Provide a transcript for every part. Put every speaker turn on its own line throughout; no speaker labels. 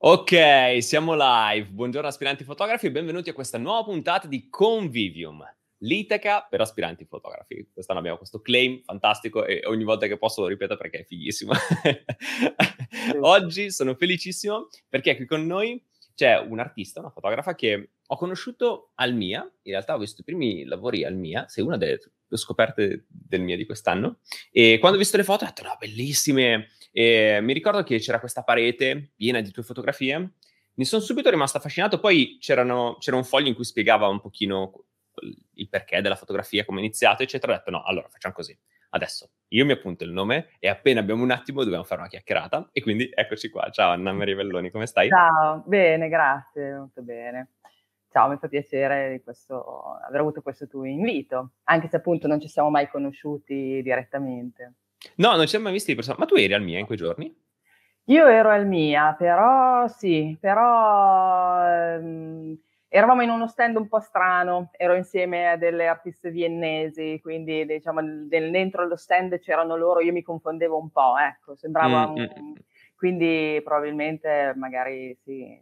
Ok, siamo live. Buongiorno aspiranti fotografi e benvenuti a questa nuova puntata di Convivium, l'Iteca per aspiranti fotografi. Quest'anno abbiamo questo claim fantastico e ogni volta che posso lo ripeto perché è fighissimo. Oggi sono felicissimo perché qui con noi c'è un artista, una fotografa che ho conosciuto al MIA, in realtà ho visto i primi lavori al MIA, sei una delle scoperte del MIA di quest'anno, e quando ho visto le foto ho detto no, bellissime, e mi ricordo che c'era questa parete piena di tue fotografie, mi sono subito rimasto affascinato, poi c'era un foglio in cui spiegava un pochino il perché della fotografia, come è iniziato, eccetera, ho detto no, allora facciamo così, adesso io mi appunto il nome e appena abbiamo un attimo dobbiamo fare una chiacchierata e quindi eccoci qua, ciao Anna Maria Velloni, come stai?
Ciao, bene, grazie, molto bene. Ciao, mi fa piacere questo, aver avuto questo tuo invito, anche se appunto non ci siamo mai conosciuti direttamente.
No, non ci siamo mai visti di persona. Ma tu eri al MIA in quei giorni?
Io ero al MIA, però sì, però ehm, eravamo in uno stand un po' strano, ero insieme a delle artiste viennesi, quindi diciamo del, dentro lo stand c'erano loro, io mi confondevo un po', ecco, sembrava mm, un, mm. mm. quindi probabilmente magari sì,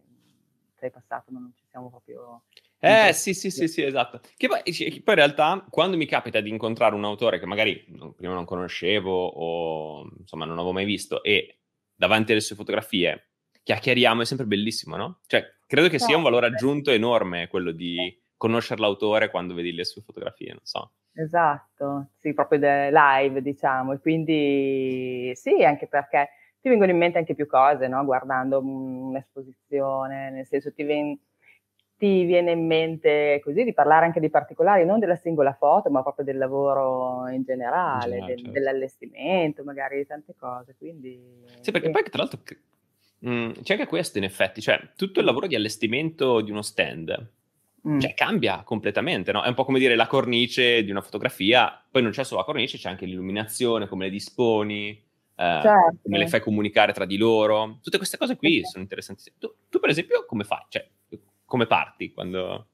sei passato, ma non ci siamo proprio...
Eh sì, sì, sì, sì, esatto. Che poi, in realtà quando mi capita di incontrare un autore che magari prima non conoscevo o insomma non avevo mai visto e davanti alle sue fotografie chiacchieriamo è sempre bellissimo, no? Cioè, credo che sia un valore aggiunto enorme quello di conoscere l'autore quando vedi le sue fotografie, non so.
Esatto, sì, proprio live, diciamo, e quindi sì, anche perché ti vengono in mente anche più cose, no? Guardando un'esposizione, nel senso ti, ven- ti viene in mente così di parlare anche di particolari, non della singola foto, ma proprio del lavoro in generale, in generale del, certo. dell'allestimento, magari di tante cose. Quindi,
sì, perché sì. poi tra l'altro mh, mm, c'è anche questo in effetti, cioè tutto il lavoro di allestimento di uno stand. Mm. Cioè, cambia completamente, no? È un po' come dire la cornice di una fotografia, poi non c'è solo la cornice, c'è anche l'illuminazione, come le disponi, eh, certo. come le fai comunicare tra di loro. Tutte queste cose qui okay. sono interessantissime. Tu, tu, per esempio, come fai? Cioè, come parti quando...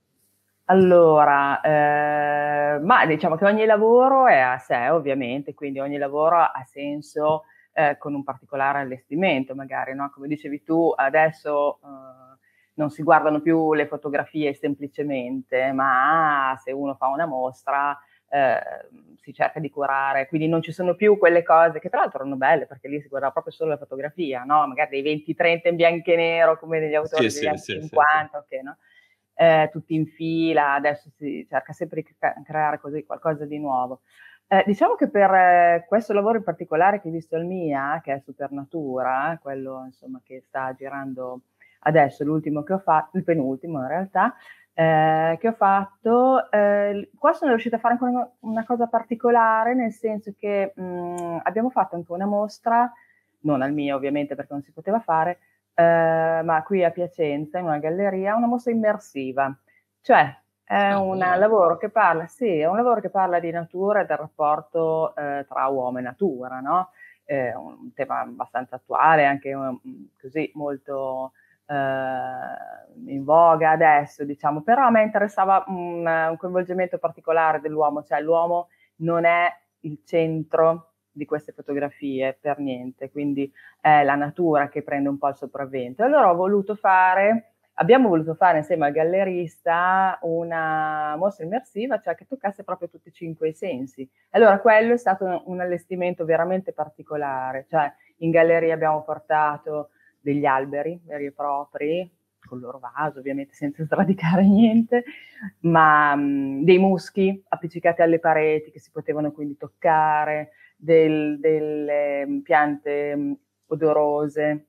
Allora, eh, ma diciamo che ogni lavoro è a sé, ovviamente, quindi ogni lavoro ha senso eh, con un particolare allestimento, magari, no? Come dicevi tu, adesso eh, non si guardano più le fotografie semplicemente, ma se uno fa una mostra eh, si cerca di curare, quindi non ci sono più quelle cose che tra l'altro erano belle perché lì si guardava proprio solo la fotografia, no? magari dei 20-30 in bianco e nero come negli autori sì, degli anni sì, 50, sì, okay, no? eh, tutti in fila, adesso si cerca sempre di creare così qualcosa di nuovo. Eh, diciamo che per eh, questo lavoro in particolare che hai visto il MIA, che è Supernatura, quello insomma che sta girando adesso, l'ultimo che ho fatto, il penultimo in realtà, eh, che ho fatto. Eh, qua sono riuscita a fare anche una, cosa particolare, nel senso che mh, mm, abbiamo fatto anche una mostra, non al mio ovviamente perché non si poteva fare, eh, ma qui a Piacenza, in una galleria, una mostra immersiva. Cioè, è ah, un lavoro che parla, sì, è un lavoro che parla di natura e del rapporto eh, tra uomo e natura, no? Un tema abbastanza attuale, anche um, così molto eh, in voga adesso, diciamo, però a me interessava un, un coinvolgimento particolare dell'uomo, cioè l'uomo non è il centro di queste fotografie per niente, quindi è la natura che prende un po' il sopravvento. Allora ho voluto fare, abbiamo voluto fare insieme al gallerista una mostra immersiva, cioè che toccasse proprio tutti e cinque i sensi. Allora quello è stato un, allestimento veramente particolare, cioè in galleria abbiamo portato degli alberi veri e propri, con il loro vaso ovviamente senza sradicare niente, ma mh, dei muschi appiccicati alle pareti che si potevano quindi toccare, del, delle piante mh, odorose,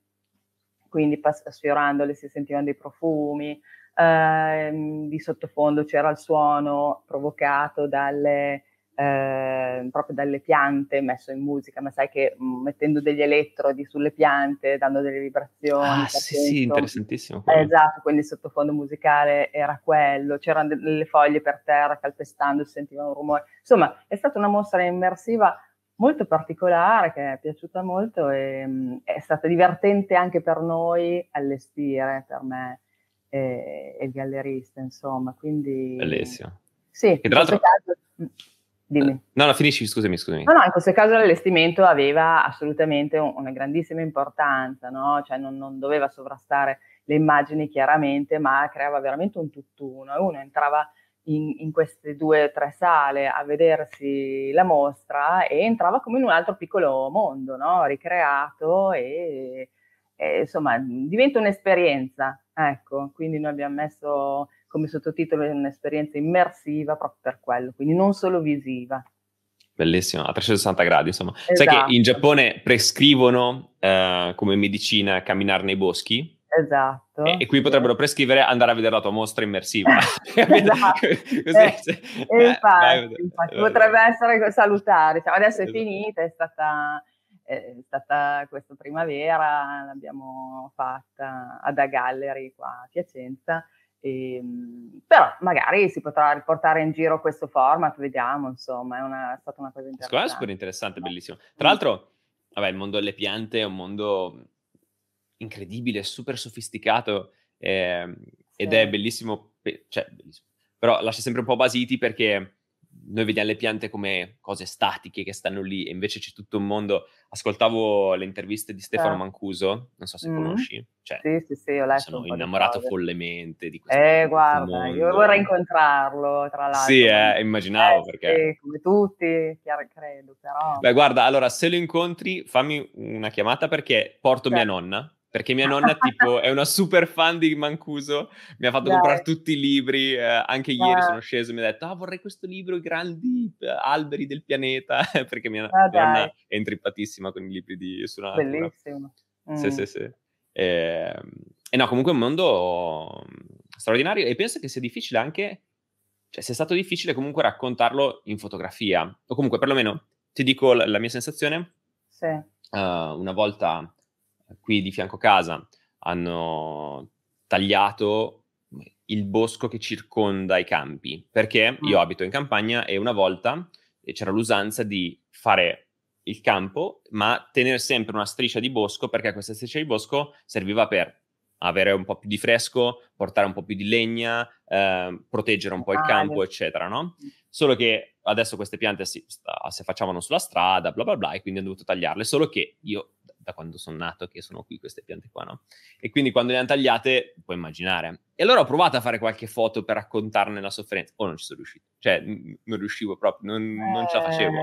quindi pass- sfiorandole si sentivano dei profumi, eh, di sottofondo c'era il suono provocato dalle eh, proprio dalle piante messo in musica, ma sai che mm, mettendo degli elettrodi sulle piante, dando delle vibrazioni.
Ah, sì, sì, interessantissimo.
Eh, esatto, quindi il sottofondo musicale era quello, c'erano delle foglie per terra calpestando, si sentiva un rumore. Insomma, è stata una mostra immersiva molto particolare che è piaciuta molto e mm, è stata divertente anche per noi allestire, per me e, e il gallerista, insomma, quindi...
Bellissimo.
Sì,
e tra l'altro... Caso, mm,
Dimmi.
No, no, finisci, scusami, scusami.
No, no, in questo caso l'allestimento aveva assolutamente un, una grandissima importanza, no? Cioè non, non, doveva sovrastare le immagini chiaramente, ma creava veramente un tutt'uno. Uno entrava in, in queste due o tre sale a vedersi la mostra e entrava come in un altro piccolo mondo, no? Ricreato e, e insomma diventa un'esperienza, ecco. Quindi noi abbiamo messo come sottotitolo un'esperienza immersiva proprio per quello, quindi non solo visiva.
Bellissimo, a 360 gradi, insomma. Esatto. Sai che in esatto. Giappone prescrivono eh, come medicina camminare nei boschi?
Esatto.
E, e qui potrebbero prescrivere andare a vedere la tua mostra immersiva.
esatto. Eh, eh, infatti, infatti, potrebbe essere salutare. Cioè, adesso è esatto. finita, è stata, è stata questa primavera, l'abbiamo fatta ad A Gallery qua a Piacenza ehm, però magari si potrà riportare in giro questo format, vediamo, insomma, è, una, è stata una cosa interessante.
Secondo super interessante, bellissimo. Tra l'altro, vabbè, il mondo delle piante è un mondo incredibile, super sofisticato eh, ed sì. è bellissimo, cioè, bellissimo, però lascia sempre un po' basiti perché noi vediamo le piante come cose statiche che stanno lì e invece c'è tutto un mondo. Ascoltavo le interviste di Stefano eh. Mancuso, non so se mm. conosci. Cioè,
sì, sì, sì, ho letto.
Sono innamorato follemente di questo
Eh, guarda, mondo. io vorrei incontrarlo, tra l'altro.
Sì, eh, immaginavo eh, perché...
Sì, come tutti, chiaro, credo, però...
Beh, guarda, allora, se lo incontri, fammi una chiamata perché porto certo. mia nonna perché mia nonna tipo è una super fan di Mancuso, mi ha fatto Dai. comprare tutti i libri, eh, anche ieri sono sceso e mi ha detto ah vorrei questo libro, i grandi eh, alberi del pianeta, perché mia, ah, nonna è intrippatissima con i libri di sulla natura.
Bellissimo.
Mm. Sì, sì, sì. E, ehm, e no, comunque è un mondo mm, straordinario e penso che sia difficile anche, cioè sia stato difficile comunque raccontarlo in fotografia, o comunque perlomeno ti dico la, la mia sensazione.
Sì.
Uh, una volta qui di fianco a casa hanno tagliato il bosco che circonda i campi, perché io mm. abito in campagna e una volta c'era l'usanza di fare il campo, ma tenere sempre una striscia di bosco, perché questa striscia di bosco serviva per avere un po' più di fresco, portare un po' più di legna, eh, proteggere un po' il campo, eccetera, no? Mm. Solo che adesso queste piante si, si facciavano sulla strada, bla bla bla, e quindi ho dovuto tagliarle, solo che io da quando sono nato che sono qui queste piante qua, no? E quindi quando le hanno tagliate, puoi immaginare. E allora ho provato a fare qualche foto per raccontarne la sofferenza, o oh, non ci sono riuscito. Cioè, n- non riuscivo proprio, non, eh, non ce la facevo.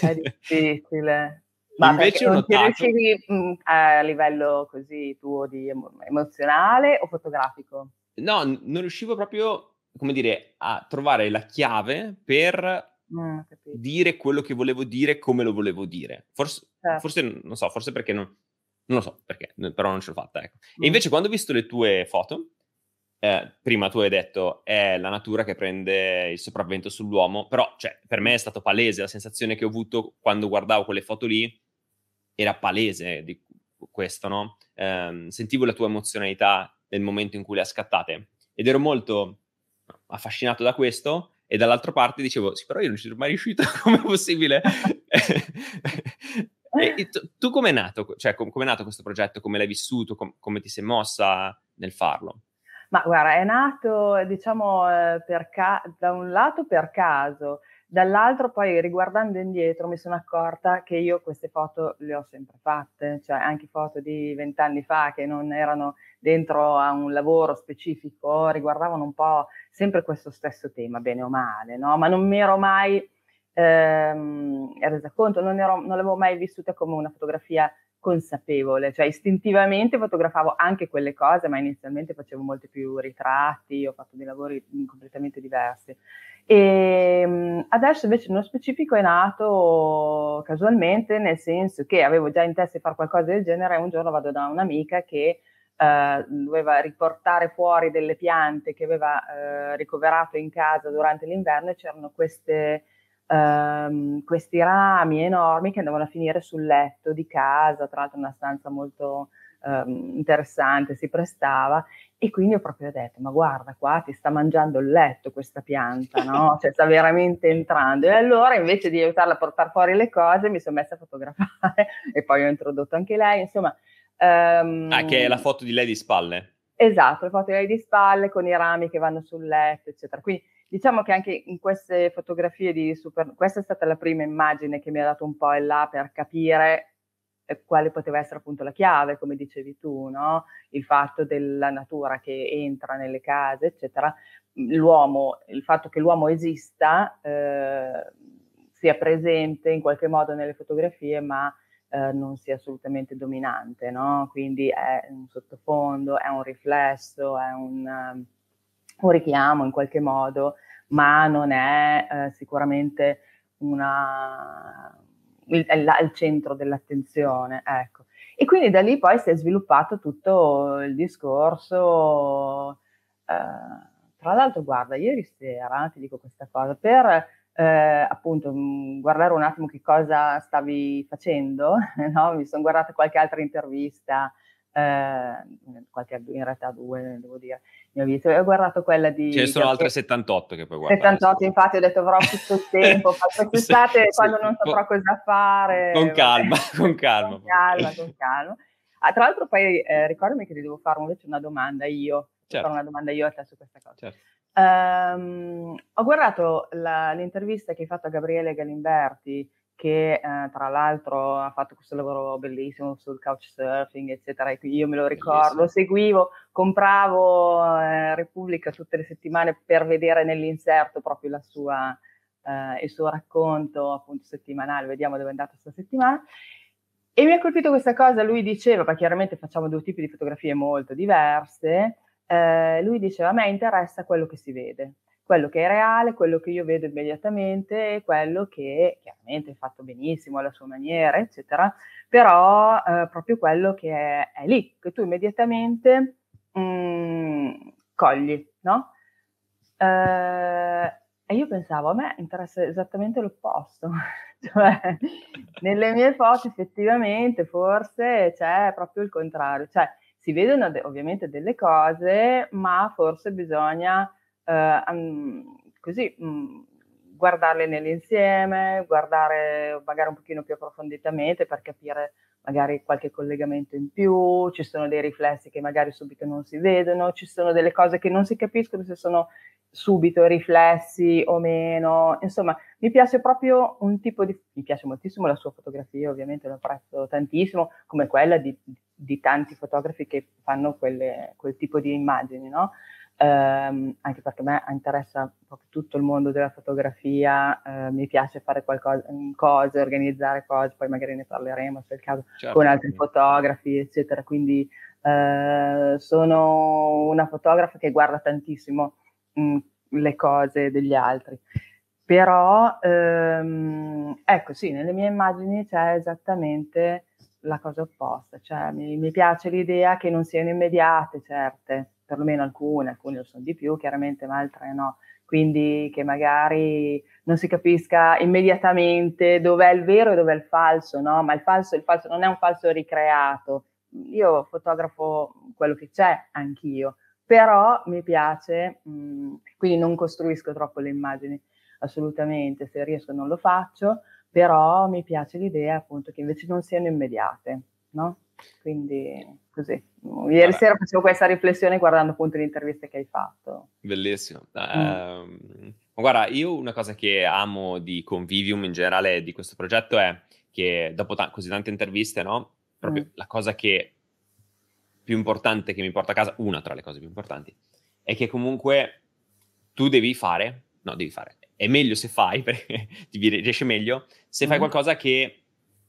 È difficile. Ma Invece non ti riuscivi mh, mm, a livello così tuo di emozionale o fotografico?
No, n- non riuscivo proprio, come dire, a trovare la chiave per
Mm,
dire quello che volevo dire come lo volevo dire. Forse, certo. forse non so, forse perché non, non lo so perché, però non ce l'ho fatta. Ecco. Mm. E invece quando ho visto le tue foto, eh, prima tu hai detto è la natura che prende il sopravvento sull'uomo, però cioè, per me è stato palese la sensazione che ho avuto quando guardavo quelle foto lì, era palese di questo, no? Eh, sentivo la tua emozionalità nel momento in cui le ha scattate ed ero molto affascinato da questo e dall'altra parte dicevo, sì, però io non ci sono mai riuscito, com'è possibile? e, tu, tu come è nato? Cioè, com- nato questo progetto? Come l'hai vissuto? Com- come ti sei mossa nel farlo?
Ma guarda, è nato, diciamo, eh, ca- da un lato per caso, Dall'altro poi riguardando indietro mi sono accorta che io queste foto le ho sempre fatte, cioè anche foto di vent'anni fa che non erano dentro a un lavoro specifico, riguardavano un po' sempre questo stesso tema, bene o male, no? Ma non mi ero mai ehm, resa conto, non, ero, non l'avevo mai vissuta come una fotografia consapevole, cioè istintivamente fotografavo anche quelle cose, ma inizialmente facevo molti più ritratti, ho fatto dei lavori completamente diversi. E ehm, adesso invece nello specifico è nato casualmente, nel senso che avevo già in testa di fare qualcosa del genere e un giorno vado da un'amica che eh, doveva riportare fuori delle piante che aveva eh, ricoverato in casa durante l'inverno e c'erano queste ehm, questi rami enormi che andavano a finire sul letto di casa, tra l'altro una stanza molto ehm, interessante, si prestava e quindi ho proprio detto, ma guarda qua ti sta mangiando il letto questa pianta, no? Cioè sta veramente entrando. E allora invece di aiutarla a portare fuori le cose mi sono messa a fotografare e poi ho introdotto anche lei, insomma.
Um, ah, che è la foto di lei di spalle.
Esatto, le foto di lei di spalle con i rami che vanno sul letto, eccetera. Quindi diciamo che anche in queste fotografie di super, questa è stata la prima immagine che mi ha dato un po' il là per capire eh, quale poteva essere appunto la chiave, come dicevi tu, no? il fatto della natura che entra nelle case, eccetera. L'uomo, il fatto che l'uomo esista, eh, sia presente in qualche modo nelle fotografie, ma eh, non sia assolutamente dominante, no? Quindi è un sottofondo, è un riflesso, è un, um, un richiamo in qualche modo, ma non è eh, sicuramente una, il, il, centro dell'attenzione, ecco. E quindi da lì poi si è sviluppato tutto il discorso. Eh, tra l'altro, guarda, ieri sera ti dico questa cosa, per eh, appunto mm, guardare un attimo che cosa stavi facendo, no? mi sono guardata qualche altra intervista, eh, qualche, in realtà due devo dire, mi ho visto, ho guardato quella di...
Ce ne sono altre 78 che puoi guardare.
78, infatti ho detto avrò tutto il tempo, faccio quest'estate quando non saprò cosa fare.
Con calma, con calma.
Con calma, con calma. Ah, tra l'altro poi eh, ricordami che ti devo fare invece una domanda io, certo. fare una domanda io a te su questa cosa. Certo. Um, ho guardato la, l'intervista che hai fatto a Gabriele Galimberti, che eh, tra l'altro ha fatto questo lavoro bellissimo sul couchsurfing, eccetera. Io me lo ricordo, lo seguivo, compravo eh, Repubblica tutte le settimane per vedere nell'inserto proprio la sua, eh, il suo racconto appunto settimanale, vediamo dove è andato questa settimana. E mi ha colpito questa cosa, lui diceva, ma chiaramente facciamo due tipi di fotografie molto diverse, eh, lui diceva a me interessa quello che si vede, quello che è reale, quello che io vedo immediatamente e quello che chiaramente è fatto benissimo alla sua maniera, eccetera, però eh, proprio quello che è, è, lì, che tu immediatamente mh, mm, cogli, no? Eh, e io pensavo, a me interessa esattamente l'opposto, cioè nelle mie foto effettivamente forse c'è proprio il contrario, cioè si vedono ovviamente delle cose, ma forse bisogna così um, guardarle nell'insieme, guardare magari un pochino più approfonditamente per capire magari qualche collegamento in più, ci sono dei riflessi che magari subito non si vedono, ci sono delle cose che non si capiscono se sono subito riflessi o meno. Insomma, mi piace proprio un tipo di... mi piace moltissimo la sua fotografia, ovviamente lo apprezzo tantissimo, come quella di, di tanti fotografi che fanno quelle, quel tipo di immagini, no? Um, anche perché a me interessa proprio tutto il mondo della fotografia, uh, mi piace fare qualcosa, cose, organizzare cose, poi magari ne parleremo se è il caso, certo. con altri fotografi, eccetera. Quindi uh, sono una fotografa che guarda tantissimo mh, mm, le cose degli altri. Però, um, ecco sì, nelle mie immagini c'è esattamente la cosa opposta, cioè mi, mi piace l'idea che non siano immediate certe, perlomeno alcune, alcune lo sono di più chiaramente, ma altre no. Quindi che magari non si capisca immediatamente dov'è il vero e dov'è il falso, no? Ma il falso, il falso non è un falso ricreato. Io fotografo quello che c'è anch'io, però mi piace, mh, mm, quindi non costruisco troppo le immagini, assolutamente, se riesco non lo faccio, però mi piace l'idea appunto che invece non siano immediate, no? Quindi così. Ieri Vabbè. sera facevo questa riflessione guardando appunto le interviste che hai fatto.
Bellissimo. Mm. Uh, guarda, io una cosa che amo di Convivium in generale di questo progetto è che dopo ta- così tante interviste, no? Proprio mm. la cosa che più importante che mi porta a casa, una tra le cose più importanti, è che comunque tu devi fare, no, devi fare, è meglio se fai, perché ti riesce meglio, se fai mm qualcosa che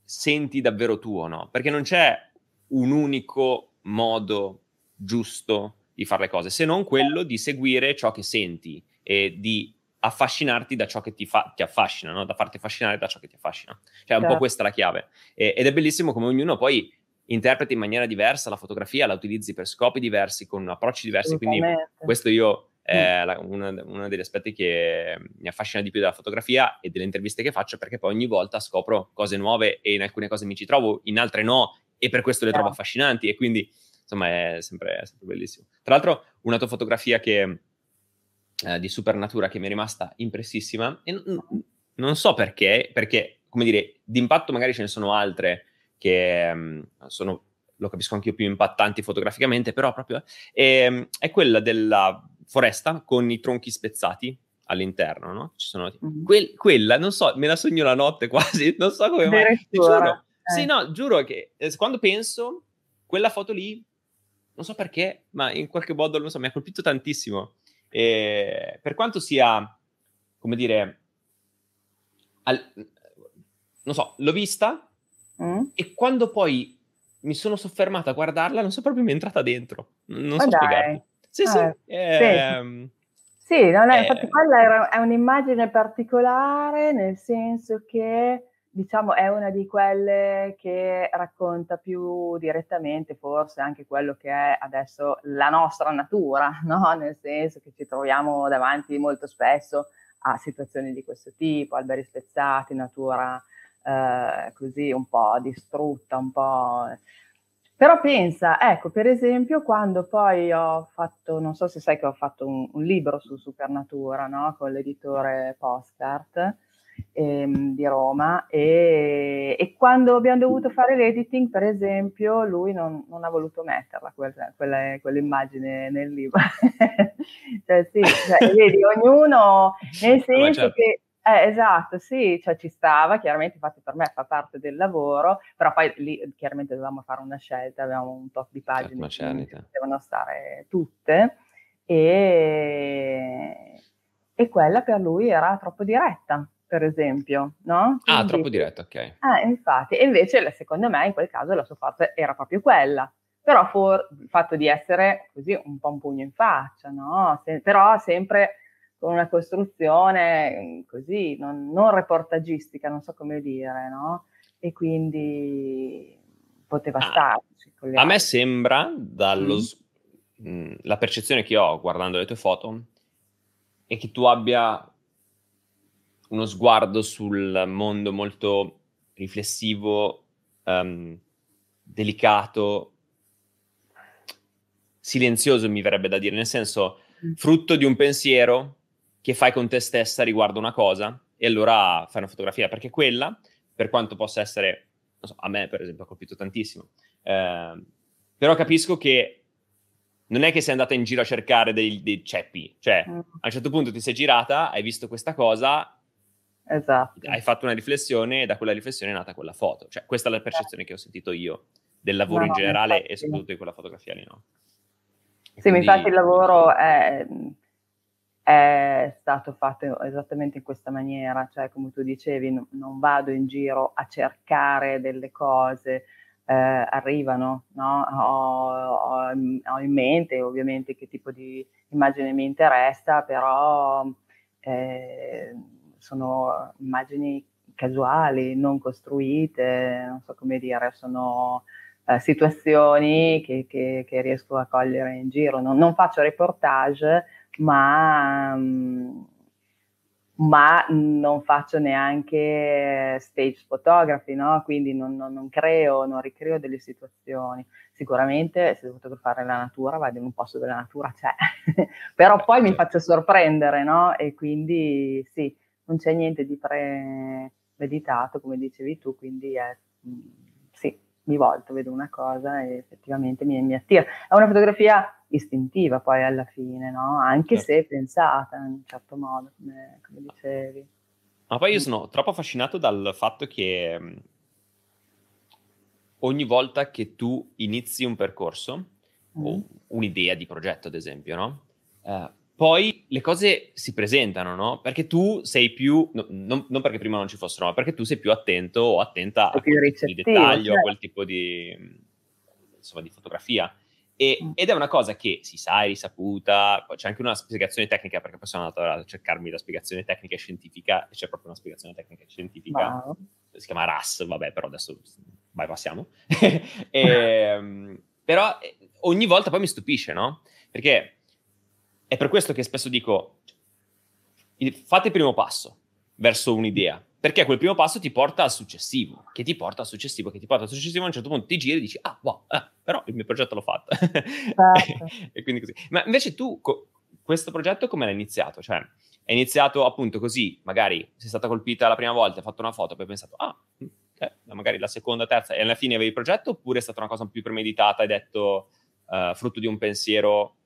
senti davvero tuo, no? Perché non c'è un unico modo giusto di fare le cose, se non quello di seguire ciò che senti e di affascinarti da ciò che ti, fa, ti affascina, no? da farti affascinare da ciò che ti affascina. Cioè, è un certo. po' questa la chiave. E, ed è bellissimo come ognuno poi interpreti in maniera diversa la fotografia, la utilizzi per scopi diversi, con approcci diversi. Quindi questo io è mm. uno, uno, degli aspetti che mi affascina di più della fotografia e delle interviste che faccio perché poi ogni volta scopro cose nuove e in alcune cose mi ci trovo, in altre no e per questo le trovo affascinanti e quindi insomma è sempre, è sempre bellissimo. Tra l'altro una tua fotografia che, eh, di Supernatura che mi è rimasta impressissima e n- non so perché, perché come dire, d'impatto magari ce ne sono altre che um, sono lo capisco anche io, più impattanti fotograficamente, però proprio eh, è quella della foresta con i tronchi spezzati all'interno, no? Ci sono, mm. que- quella, non so, me la sogno la notte quasi, non so come mai. Giuro, eh. Sì, no, giuro che eh, quando penso, quella foto lì, non so perché, ma in qualche modo, non so, mi ha colpito tantissimo. E per quanto sia, come dire, al, non so, l'ho vista mm. e quando poi mi sono soffermato a guardarla, non so proprio mi è entrata dentro. Non Ma so spiegarti. Sì, sì. Eh,
ehm, sì, non è, eh, infatti quella era, è un'immagine particolare nel senso che diciamo è una di quelle che racconta più direttamente forse anche quello che è adesso la nostra natura, no? nel senso che ci troviamo davanti molto spesso a situazioni di questo tipo, alberi spezzati, natura eh, così un po' distrutta, un po'... Però pensa, ecco, per esempio, quando poi ho fatto, non so se sai che ho fatto un, un libro su Supernatura, no? Con l'editore Postcard, ehm, di Roma e, e, quando abbiamo dovuto fare l'editing, per esempio, lui non, non ha voluto metterla, quella, quella, quell'immagine nel libro. cioè, sì, cioè, vedi, ognuno, nel senso certo. che... Eh, esatto, sì, cioè ci stava, chiaramente infatti per me fa parte del lavoro, però poi lì chiaramente dovevamo fare una scelta, avevamo un top di certo, pagine certo, che devono stare tutte e, e quella per lui era troppo diretta per esempio, no?
Ah, Quindi, ah, troppo diretto, ok. Eh,
infatti, e invece secondo me in quel caso la sua forza era proprio quella. Però for, il fatto di essere così un po' un pugno in faccia, no? Se, però sempre con una costruzione mm, così, non, non reportagistica, non so come dire, no? E quindi poteva ah, starci.
A me sembra, dallo, mm. mh, la percezione che ho guardando le tue foto, è che tu abbia uno sguardo sul mondo molto riflessivo, um, delicato, silenzioso mi verrebbe da dire, nel senso mm. frutto di un pensiero che fai con te stessa riguardo una cosa e allora fai una fotografia, perché quella, per quanto possa essere, so, a me per esempio ha colpito tantissimo, eh, però capisco che non è che sei andata in giro a cercare dei, dei ceppi, cioè mm. a un certo punto ti sei girata, hai visto questa cosa
Esatto.
Hai fatto una riflessione e da quella riflessione è nata quella foto. Cioè, questa è la percezione che ho sentito io del lavoro no, in generale infatti. e soprattutto di quella fotografia lì, no?
sì, quindi... infatti il lavoro è, è, stato fatto esattamente in questa maniera, cioè come tu dicevi, no, non vado in giro a cercare delle cose, eh, arrivano, no? ho, ho, ho, in mente ovviamente che tipo di immagine mi interessa, però... Eh, sono immagini casuali, non costruite, non so come dire, sono eh, situazioni che, che, che, riesco a cogliere in giro. Non, non faccio reportage, ma, mm, ma, non faccio neanche stage photography, no? quindi non, non, non, creo, non ricreo delle situazioni. Sicuramente se devo fotografare la natura vado in un posto dove la natura c'è, però poi mi faccio sorprendere, no? E quindi sì, non c'è niente di premeditato, come dicevi tu, quindi è, mm, sì, mi volto, vedo una cosa e effettivamente mi, mi attira. È una fotografia istintiva poi alla fine, no? Anche certo. se pensata in un certo modo, come, come dicevi.
Ma poi io sono troppo affascinato dal fatto che mm, ogni volta che tu inizi un percorso mm. o un'idea di progetto, ad esempio, no? Uh, poi le cose si presentano, no? Perché tu sei più, no, non, non, perché prima non ci fossero, ma perché tu sei più attento o attenta a quel tipo di dettaglio, cioè. a quel tipo di, insomma, di fotografia. E, mm. ed è una cosa che si sa, è risaputa, poi c'è anche una spiegazione tecnica, perché poi sono andato a cercarmi la spiegazione tecnica e scientifica, e c'è proprio una spiegazione tecnica e scientifica, wow. si chiama RAS, vabbè, però adesso vai, passiamo. e, ehm, però eh, ogni volta poi mi stupisce, no? Perché è per questo che spesso dico, fate il primo passo verso un'idea, perché quel primo passo ti porta al successivo, che ti porta al successivo, che ti porta al successivo, a un certo punto ti giri e dici, ah, wow, eh, però il mio progetto l'ho fatto. Certo. e quindi così. Ma invece tu, co- questo progetto come l'hai iniziato? Cioè, è iniziato appunto così, magari sei stata colpita la prima volta, hai fatto una foto, poi hai pensato, ah, eh, magari la seconda, terza, e alla fine avevi il progetto, oppure è stata una cosa più premeditata, hai detto, uh, frutto di un pensiero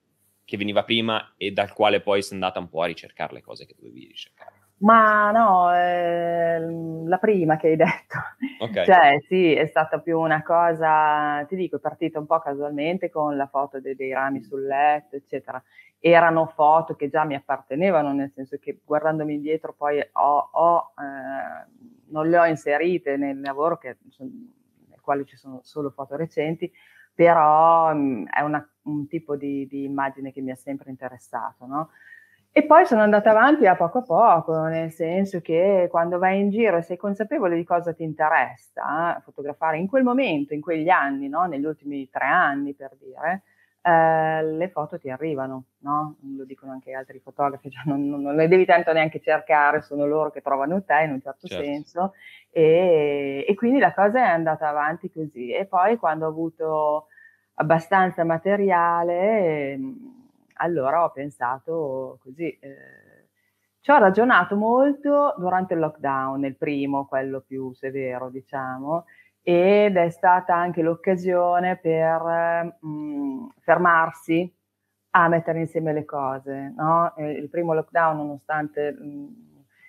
che veniva prima e dal quale poi sei andata un po' a ricercare le cose che dovevi ricercare?
Ma no, eh, la prima che hai detto. Okay. Cioè, sì, è stata più una cosa, ti dico, è partita un po' casualmente con la foto dei, dei rami sul letto, eccetera. Erano foto che già mi appartenevano, nel senso che guardandomi indietro poi ho, ho eh, non le ho inserite nel lavoro che, nel quale ci sono solo foto recenti, però mh, mm, è una, un tipo di, di, immagine che mi ha sempre interessato, no? E poi sono andata avanti a poco a poco, nel senso che quando vai in giro e sei consapevole di cosa ti interessa, eh, fotografare in quel momento, in quegli anni, no? negli ultimi tre anni per dire, eh, le foto ti arrivano, no? Lo dicono anche altri fotografi, cioè non, non, non, le devi tanto neanche cercare, sono loro che trovano te in un certo, certo. senso. E, e, quindi la cosa è andata avanti così. E poi quando ho avuto abbastanza materiale... Ehm, allora ho pensato così. Eh, ci ho ragionato molto durante il lockdown, il primo, quello più severo, diciamo, ed è stata anche l'occasione per mh, mm, fermarsi a mettere insieme le cose. No? Il primo lockdown, nonostante mh, mm,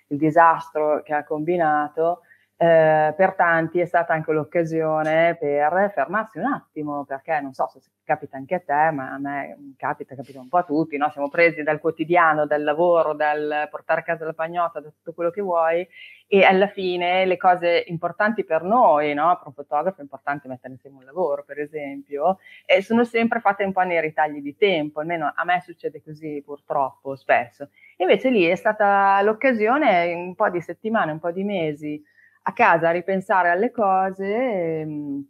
il disastro che ha combinato, eh, per tanti è stata anche l'occasione per fermarsi un attimo, perché non so se capita anche a te, ma a me capita, capita un po' a tutti, no? siamo presi dal quotidiano, dal lavoro, dal portare a casa la pagnotta, da tutto quello che vuoi e alla fine le cose importanti per noi, no? per un fotografo è importante mettere insieme un lavoro, per esempio, e sono sempre fatte un po' nei ritagli di tempo, almeno a me succede così purtroppo spesso. Invece lì è stata l'occasione, un po' di settimane, un po' di mesi, a casa a ripensare alle cose, ehm,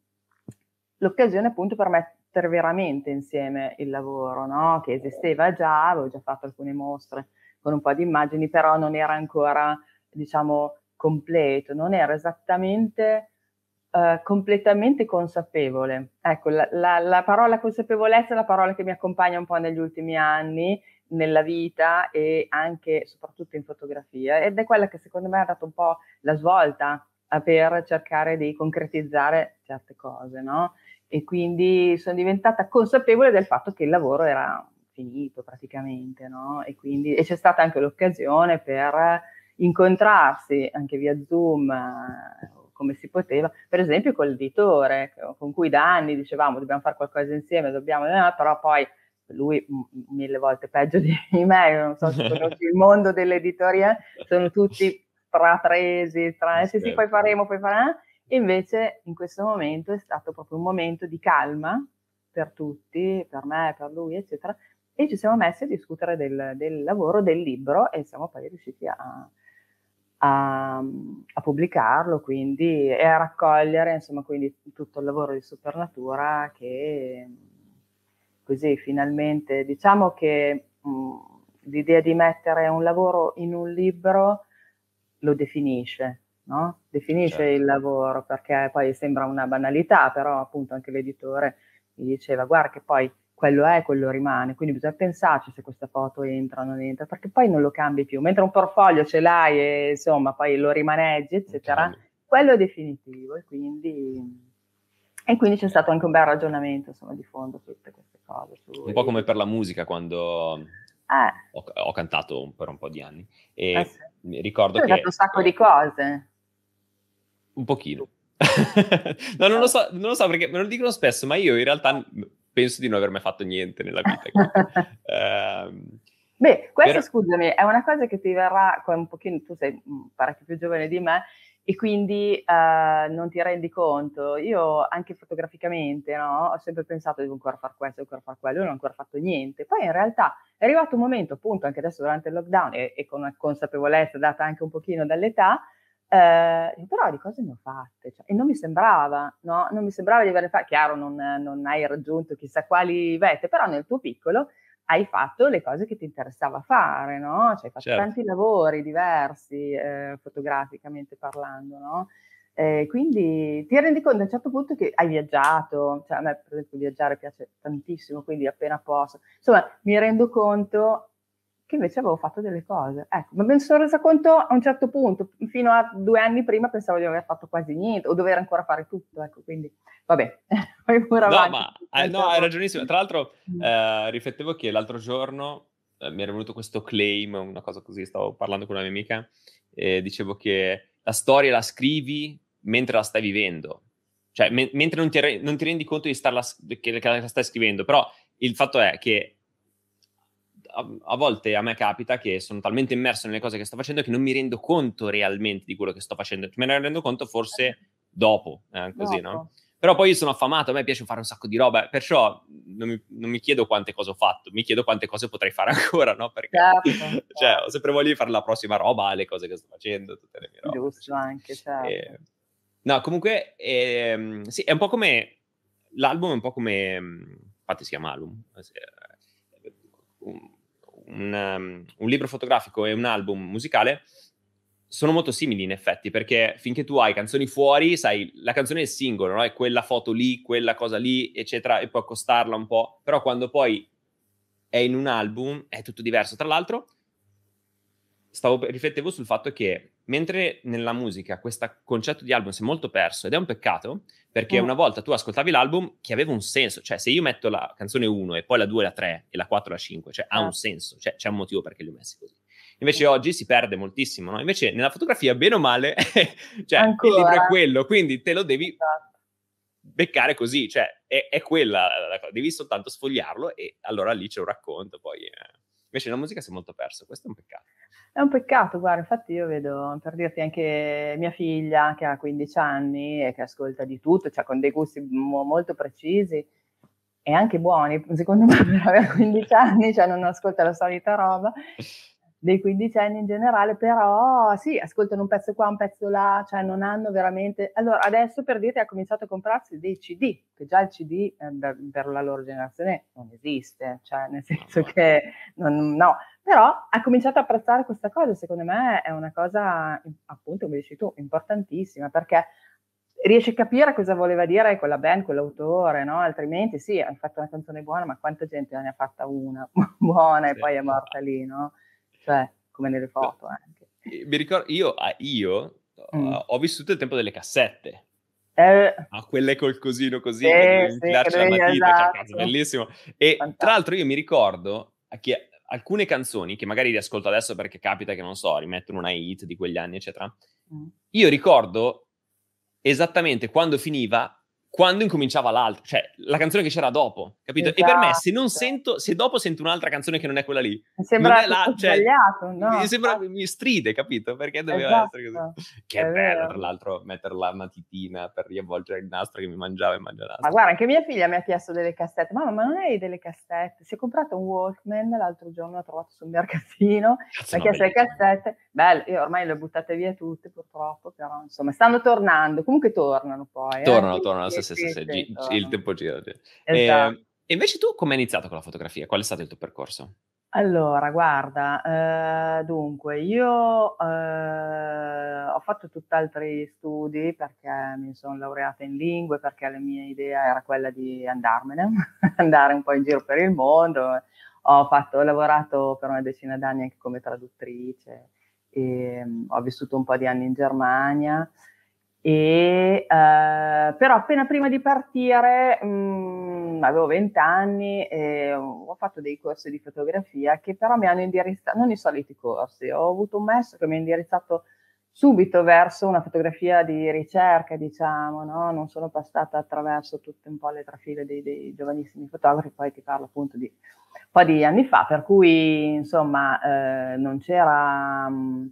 l'occasione appunto per mettere veramente insieme il lavoro, no? che esisteva già, avevo già fatto alcune mostre con un po' di immagini, però non era ancora, diciamo, completo, non era esattamente uh, completamente consapevole. Ecco, la, la, la parola consapevolezza è la parola che mi accompagna un po' negli ultimi anni, nella vita e anche soprattutto in fotografia ed è quella che secondo me ha dato un po' la svolta per cercare di concretizzare certe cose, no? E quindi sono diventata consapevole del fatto che il lavoro era finito praticamente, no? E quindi e c'è stata anche l'occasione per incontrarsi anche via Zoom come si poteva, per esempio con l'editore con cui da anni dicevamo dobbiamo fare qualcosa insieme, dobbiamo, eh, però poi lui mille volte peggio di me, non so se conosci il mondo dell'editoria, sono tutti strapresi, tra sì, sì, poi faremo, poi faremo, e invece in questo momento è stato proprio un momento di calma per tutti, per me, per lui, eccetera, e ci siamo messi a discutere del, del lavoro, del libro e siamo poi riusciti a, a, a, pubblicarlo quindi, e a raccogliere insomma, quindi tutto il lavoro di Supernatura che così finalmente diciamo che mh, l'idea di mettere un lavoro in un libro lo definisce, no? definisce certo. il lavoro perché poi sembra una banalità, però appunto anche l'editore mi diceva guarda che poi quello è, quello rimane, quindi bisogna pensarci se questa foto entra o non entra, perché poi non lo cambi più, mentre un portfolio ce l'hai e insomma poi lo rimaneggi, eccetera, okay. quello è definitivo e quindi e quindi c'è stato anche un bel ragionamento insomma, di fondo su tutte queste cose.
Un po' come per la musica quando. Ho, ho, cantato per un po' di anni e eh sì. mi ricordo tu che...
Hai fatto un sacco di cose.
Un pochino. no, non lo, so, non lo so perché me lo dicono spesso, ma io in realtà penso di non aver mai fatto niente nella vita.
uh, Beh, questo però... scusami, è una cosa che ti verrà un pochino, tu sei parecchio più giovane di me, e quindi uh, non ti rendi conto. Io anche fotograficamente no, ho sempre pensato devo ancora fare questo, devo ancora fare quello, non ho ancora fatto niente. Poi in realtà è arrivato un momento, appunto, anche adesso durante il lockdown e, e con una consapevolezza data anche un pochino dall'età, eh, però di cose ne ho fatte cioè, e non mi sembrava, no? Non mi sembrava di averle fatte. Chiaro, non, non hai raggiunto chissà quali vette, però nel tuo piccolo hai fatto le cose che ti interessava fare, no? Cioè hai fatto certo. tanti lavori diversi, eh, fotograficamente parlando, no? Eh, quindi ti rendi conto a un certo punto che hai viaggiato, cioè a me per esempio viaggiare piace tantissimo, quindi appena posso. Insomma, mi rendo conto che invece avevo fatto delle cose. Ecco, ma me ne sono resa conto a un certo punto, fino a due anni prima pensavo di aver fatto quasi niente o dover ancora fare tutto, ecco, quindi vabbè.
no, ma eh, no, hai ragionissimo. Tra l'altro mm. eh, riflettevo che l'altro giorno eh, mi era venuto questo claim, una cosa così, stavo parlando con una mia amica e dicevo che la storia la scrivi mentre la stai vivendo. Cioè, me- mentre non ti, re- non ti, rendi conto di starla, che, che la stai scrivendo, però il fatto è che a, a, volte a me capita che sono talmente immerso nelle cose che sto facendo che non mi rendo conto realmente di quello che sto facendo. Me ne rendo conto forse dopo, eh, così, dopo. no? Però poi io sono affamato, a me piace fare un sacco di roba, perciò non mi, non mi, chiedo quante cose ho fatto, mi chiedo quante cose potrei fare ancora, no? Perché certo, cioè, ho sempre voglia di fare la prossima roba, le cose che sto facendo, tutte le mie robe.
Giusto, anche, certo.
E, no, comunque, eh, sì, è un po' come... L'album è un po' come... Infatti si chiama album. Eh, un, um, un libro fotografico e un album musicale sono molto simili in effetti, perché finché tu hai canzoni fuori, sai, la canzone è il singolo, no? È quella foto lì, quella cosa lì, eccetera, e puoi accostarla un po'. Però quando poi è in un album è tutto diverso. Tra l'altro, stavo, riflettevo sul fatto che mentre nella musica questo concetto di album si è molto perso ed è un peccato, perché mm. una volta tu ascoltavi l'album che aveva un senso, cioè se io metto la canzone 1 e poi la 2 e la 3 e la 4 e la 5, cioè ha un senso, cioè c'è un motivo perché li ho messi così. Invece mm. oggi si perde moltissimo, no? Invece nella fotografia, bene o male, cioè Ancora. il libro è quello, quindi te lo devi esatto. beccare così, cioè è, è quella la cosa, devi soltanto sfogliarlo e allora lì c'è un racconto, poi... Eh. Invece la musica si è molto perso, questo è un peccato.
È un peccato, guarda, infatti io vedo, per dirti anche mia figlia che ha 15 anni e che ascolta di tutto, cioè con dei gusti molto precisi e anche buoni, secondo me per avere 15 anni, cioè non ascolta la solita roba, dei quindicenni in generale, però sì, ascoltano un pezzo qua, un pezzo là, cioè non hanno veramente... Allora, adesso per dirti ha cominciato a comprarsi dei CD, che già il CD eh, per la loro generazione non esiste, cioè nel senso che non, no, però ha cominciato a apprezzare questa cosa, secondo me è una cosa, appunto, come dici tu, importantissima, perché riesce a capire cosa voleva dire quella band, quell'autore, no? Altrimenti sì, hai fatto una canzone buona, ma quanta gente ne ha fatta una buona e poi è morta lì, no? cioè come nelle foto anche.
Mi ricordo, io, io mm. ho vissuto il tempo delle cassette. Eh, ah, quelle col cosino così,
eh, sì,
la matita, cioè, esatto. cioè, bellissimo. E Fantastico. tra l'altro io mi ricordo che alcune canzoni, che magari riascolto adesso perché capita che, non so, rimettono una hit di quegli anni, eccetera, mm. io ricordo esattamente quando finiva quando incominciava l'altra, cioè la canzone che c'era dopo, capito? Esatto. E per me se non esatto. sento, se dopo sento un'altra canzone che non è quella lì,
mi sembra la, cioè, sbagliato, no?
Mi sembra, mi stride, capito? Perché doveva esatto. essere così. Che è, bello, tra l'altro, mettere la matitina per riavvolgere il nastro che mi mangiava e mangiava
Ma guarda, anche mia figlia mi ha chiesto delle cassette, mamma, ma non hai delle cassette? Si è comprato un Walkman l'altro giorno, l'ho trovato sul mercatino, mi ha chiesto le cassette, belle, io ormai le ho buttate via tutte purtroppo, però insomma stanno tornando, comunque tornano poi.
Tornano, eh? tornano, sì, sì, sì, sì, gi- il tempo gira. Esatto. E, e invece tu come hai iniziato con la fotografia? Qual è stato il tuo percorso?
Allora, guarda, eh, dunque, io eh, ho fatto tutt'altri studi perché mi sono laureata in lingue, perché la mia idea era quella di andarmene, andare un po' in giro per il mondo. Ho, fatto, ho lavorato per una decina d'anni anche come traduttrice, e, um, ho vissuto un po' di anni in Germania e, uh, però appena prima di partire, mh, mm, avevo 20 anni e ho fatto dei corsi di fotografia che però mi hanno indirizzato, non i soliti corsi, ho avuto un maestro che mi ha indirizzato subito verso una fotografia di ricerca, diciamo, no? non sono passata attraverso tutte un po' le trafile dei, dei giovanissimi fotografi, poi ti parlo appunto di un po' di anni fa, per cui insomma eh, non c'era... Mh, mm,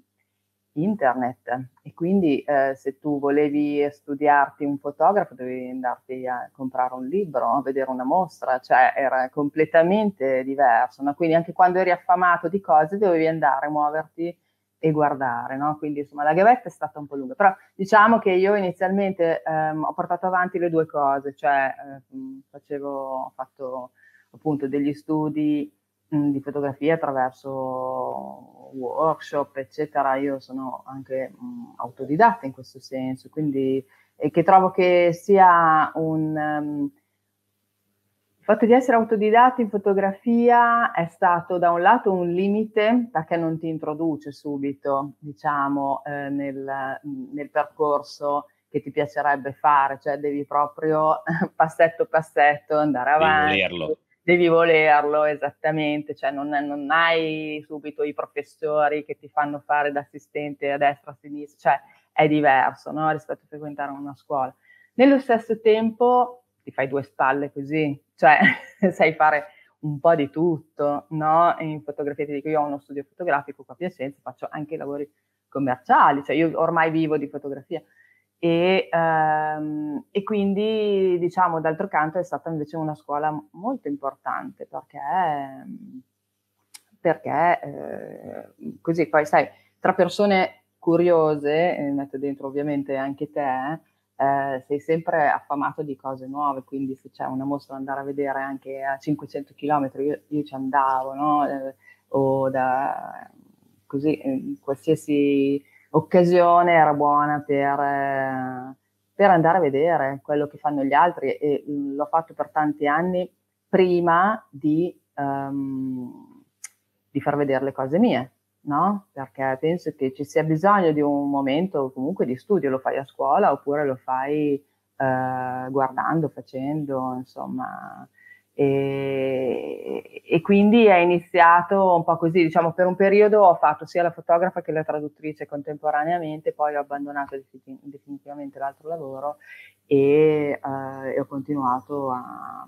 internet e quindi eh, se tu volevi studiarti un fotografo dovevi andarti a comprare un libro, a vedere una mostra, cioè era completamente diverso, no? quindi anche quando eri affamato di cose dovevi andare, muoverti e guardare, no? quindi insomma la gavetta è stata un po' lunga, però diciamo che io inizialmente ehm, ho portato avanti le due cose, cioè eh, facevo, ho fatto appunto degli studi mh, di fotografia attraverso workshop, eccetera, io sono anche mh, autodidatta in questo senso, quindi e che trovo che sia un um, Il fatto di essere autodidatti in fotografia è stato da un lato un limite perché non ti introduce subito, diciamo, eh, nel, nel, percorso che ti piacerebbe fare, cioè devi proprio passetto passetto andare avanti. Devi volerlo. Devi volerlo, esattamente, cioè non, non hai subito i professori che ti fanno fare da assistente a destra, a sinistra, cioè è diverso no? rispetto a frequentare una scuola. Nello stesso tempo ti fai due spalle così, cioè sai fare un po' di tutto, no? In fotografia ti dico, io ho uno studio fotografico qua a Piacenza, faccio anche lavori commerciali, cioè io ormai vivo di fotografia. E, ehm, e, quindi, diciamo, d'altro canto è stata invece una scuola molto importante perché, perché eh, così poi sai, tra persone curiose, e metto dentro ovviamente anche te, eh, sei sempre affamato di cose nuove, quindi se c'è una mostra da andare a vedere anche a 500 km, io, io ci andavo, no? eh, o da così, in qualsiasi occasione era buona per, per, andare a vedere quello che fanno gli altri e l'ho fatto per tanti anni prima di, um, di far vedere le cose mie no? Perché penso che ci sia bisogno di un momento comunque di studio, lo fai a scuola oppure lo fai eh, guardando, facendo, insomma. E, e, quindi è iniziato un po' così, diciamo per un periodo ho fatto sia la fotografa che la traduttrice contemporaneamente, poi ho abbandonato definitivamente l'altro lavoro e, eh, e ho continuato a,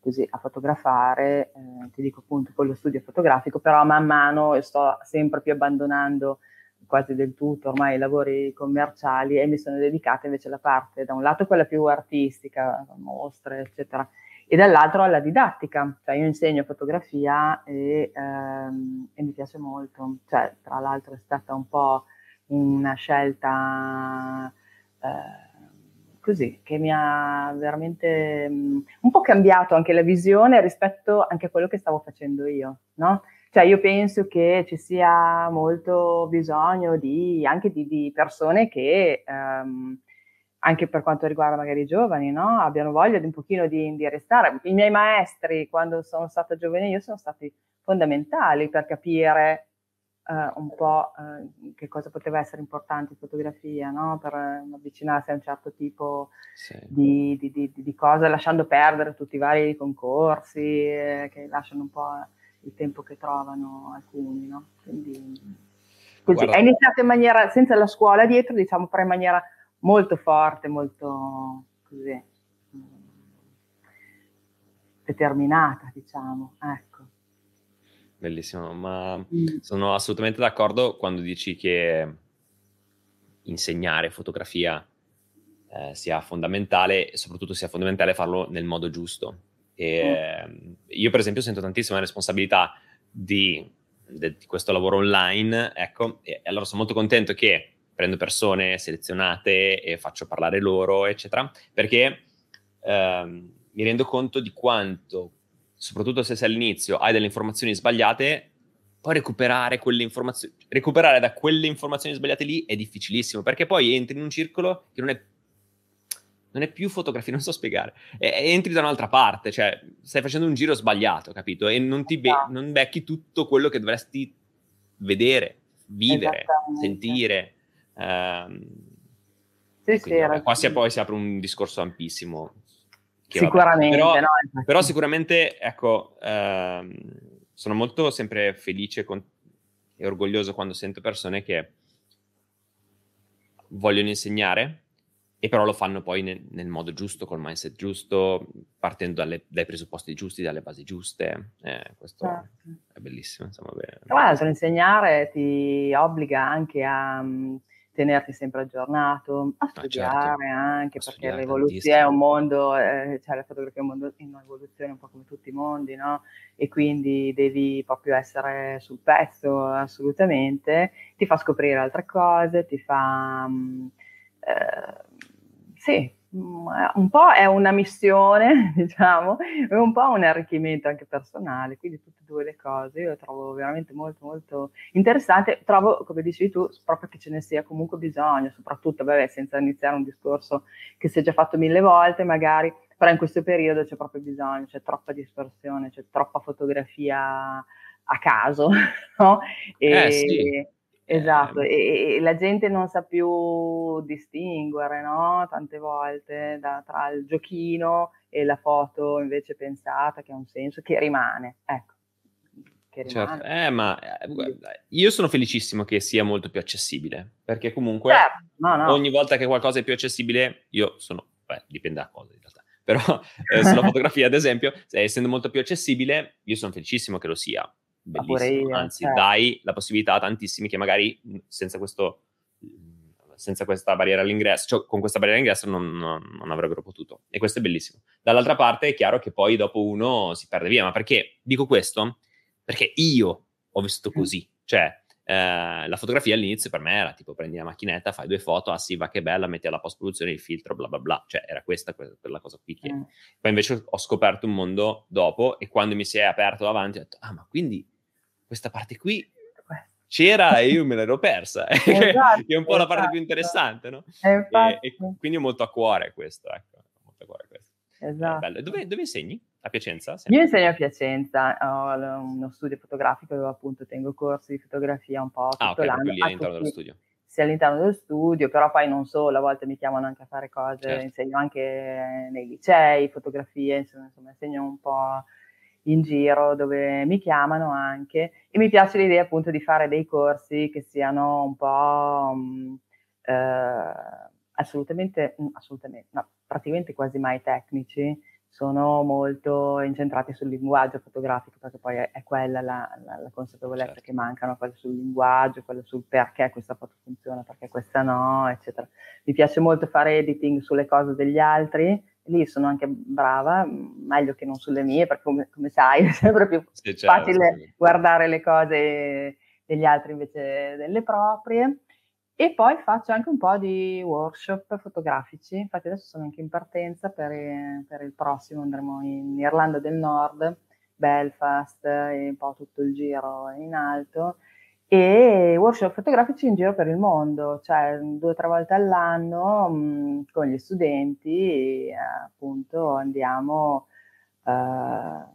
così a fotografare, eh, ti dico appunto con lo studio fotografico, però man mano sto sempre più abbandonando quasi del tutto ormai i lavori commerciali e mi sono dedicata invece alla parte, da un lato quella più artistica, mostre, eccetera, e dall'altro alla didattica, cioè io insegno fotografia e, ehm, e mi piace molto, cioè tra l'altro è stata un po' una scelta... Eh, così, che mi ha veramente mm, un po' cambiato anche la visione rispetto anche a quello che stavo facendo io, no? Cioè io penso che ci sia molto bisogno di, anche di, di persone che, um, anche per quanto riguarda magari i giovani, no? abbiano voglia di un pochino di, di restare. I miei maestri, quando sono stata giovane io, sono stati fondamentali per capire eh, un po' eh, che cosa poteva essere importante in fotografia, no? per avvicinarsi a un certo tipo sì. di, di, di, di, cose, lasciando perdere tutti i vari concorsi eh, che lasciano un po' il tempo che trovano alcuni. No? Quindi, così, è iniziato in maniera, senza la scuola dietro, diciamo, però in maniera molto forte, molto così, mm, determinata, diciamo. Ecco.
Bellissimo, ma mm. sono assolutamente d'accordo quando dici che insegnare fotografia eh, sia fondamentale e soprattutto sia fondamentale farlo nel modo giusto. E, mm. Io per esempio sento tantissima responsabilità di, di, di, questo lavoro online, ecco, e allora sono molto contento che prendo persone selezionate e faccio parlare loro, eccetera, perché ehm, mi rendo conto di quanto soprattutto se sei all'inizio, hai delle informazioni sbagliate, poi recuperare quelle informazioni, recuperare da quelle informazioni sbagliate lì è difficilissimo, perché poi entri in un circolo che non è, non è più fotografia, non so spiegare, e, entri da un'altra parte, cioè stai facendo un giro sbagliato, capito? E non, ti be- esatto. non becchi tutto quello che dovresti vedere, vivere, sentire. Um, sì, sì, qua si, poi si apre un discorso ampissimo
Sicuramente,
però,
no?
però, sicuramente, ecco, ehm, sono molto sempre felice con, e orgoglioso quando sento persone che vogliono insegnare e però lo fanno poi nel, nel modo giusto, col mindset giusto, partendo dalle, dai presupposti giusti, dalle basi giuste. Eh, questo certo. è bellissimo. Insomma,
Tra l'altro, insegnare ti obbliga anche a tenerti sempre aggiornato, a studiare ah, certo. anche, a perché studiare l'evoluzione è un mondo, eh, cioè la fotografia è un mondo in evoluzione un po' come tutti i mondi, no? E quindi devi proprio essere sul pezzo assolutamente, ti fa scoprire altre cose, ti fa... Mh, mm, eh, sì, un po' è una missione, diciamo, e un po' un arricchimento anche personale, quindi tutte e due le cose io trovo veramente molto molto interessante, trovo, come dicevi tu, proprio che ce ne sia comunque bisogno, soprattutto, vabbè, senza iniziare un discorso che si è già fatto mille volte magari, però in questo periodo c'è proprio bisogno, c'è troppa dispersione, c'è troppa fotografia a caso, no?
E, eh, sì.
Esatto, eh, e, e, la gente non sa più distinguere, no? Tante volte da, tra il giochino e la foto invece pensata che ha un senso, che rimane, ecco.
Che certo. rimane. Certo. Eh, ma eh, io sono felicissimo che sia molto più accessibile, perché comunque certo. no, no. ogni volta che qualcosa è più accessibile, io sono, beh, dipende da cosa in realtà, però eh, sulla fotografia ad esempio, essendo molto più accessibile, io sono felicissimo che lo sia bellissimo, anzi certo. dai la possibilità a tantissimi che magari senza questo senza questa barriera all'ingresso, cioè con questa barriera all'ingresso non, non, non, avrebbero potuto. E questo è bellissimo. Dall'altra parte è chiaro che poi dopo uno si perde via, ma perché dico questo? Perché io ho vissuto così, cioè eh, la fotografia all'inizio per me era tipo prendi la macchinetta, fai due foto, ah sì, va che bella, metti alla post produzione il filtro, bla bla bla, cioè era questa quella cosa qui che... Mm. Poi invece ho scoperto un mondo dopo e quando mi si è aperto davanti ho detto, ah ma quindi questa parte qui c'era e io me l'ero persa, esatto, che è un po' esatto. la parte più esatto. interessante, no? E, e, e, quindi ho molto a cuore questo, ecco, molto a cuore questo. Esatto. Dove, dove, insegni? A Piacenza?
Sempre? Io insegno a Piacenza, ho uno studio fotografico dove appunto tengo corsi di fotografia un po' tutto
ah, okay,
l'anno.
all'interno dello studio.
Sì, all'interno dello studio, però poi non solo, a volte mi chiamano anche a fare cose, certo. insegno anche nei licei, fotografie, insomma, insomma insegno un po' in giro dove mi chiamano anche e mi piace l'idea appunto di fare dei corsi che siano un po' mh, mm, eh, assolutamente, mm, assolutamente, no, praticamente quasi mai tecnici, sono molto incentrati sul linguaggio fotografico perché poi è, è quella la, la, la consapevolezza certo. che mancano, quella sul linguaggio, quella sul perché questa foto funziona, perché questa no, eccetera. Mi piace molto fare editing sulle cose degli altri lì sono anche brava, meglio che non sulle mie, perché come, come sai è sempre più sì, certo, facile guardare le cose degli altri invece delle proprie. E poi faccio anche un po' di workshop fotografici, infatti adesso sono anche in partenza per, per il prossimo, andremo in Irlanda del Nord, Belfast e un po' tutto il giro in alto e workshop fotografici in giro per il mondo, cioè due o tre volte all'anno mh, mm, con gli studenti, eh, appunto andiamo eh,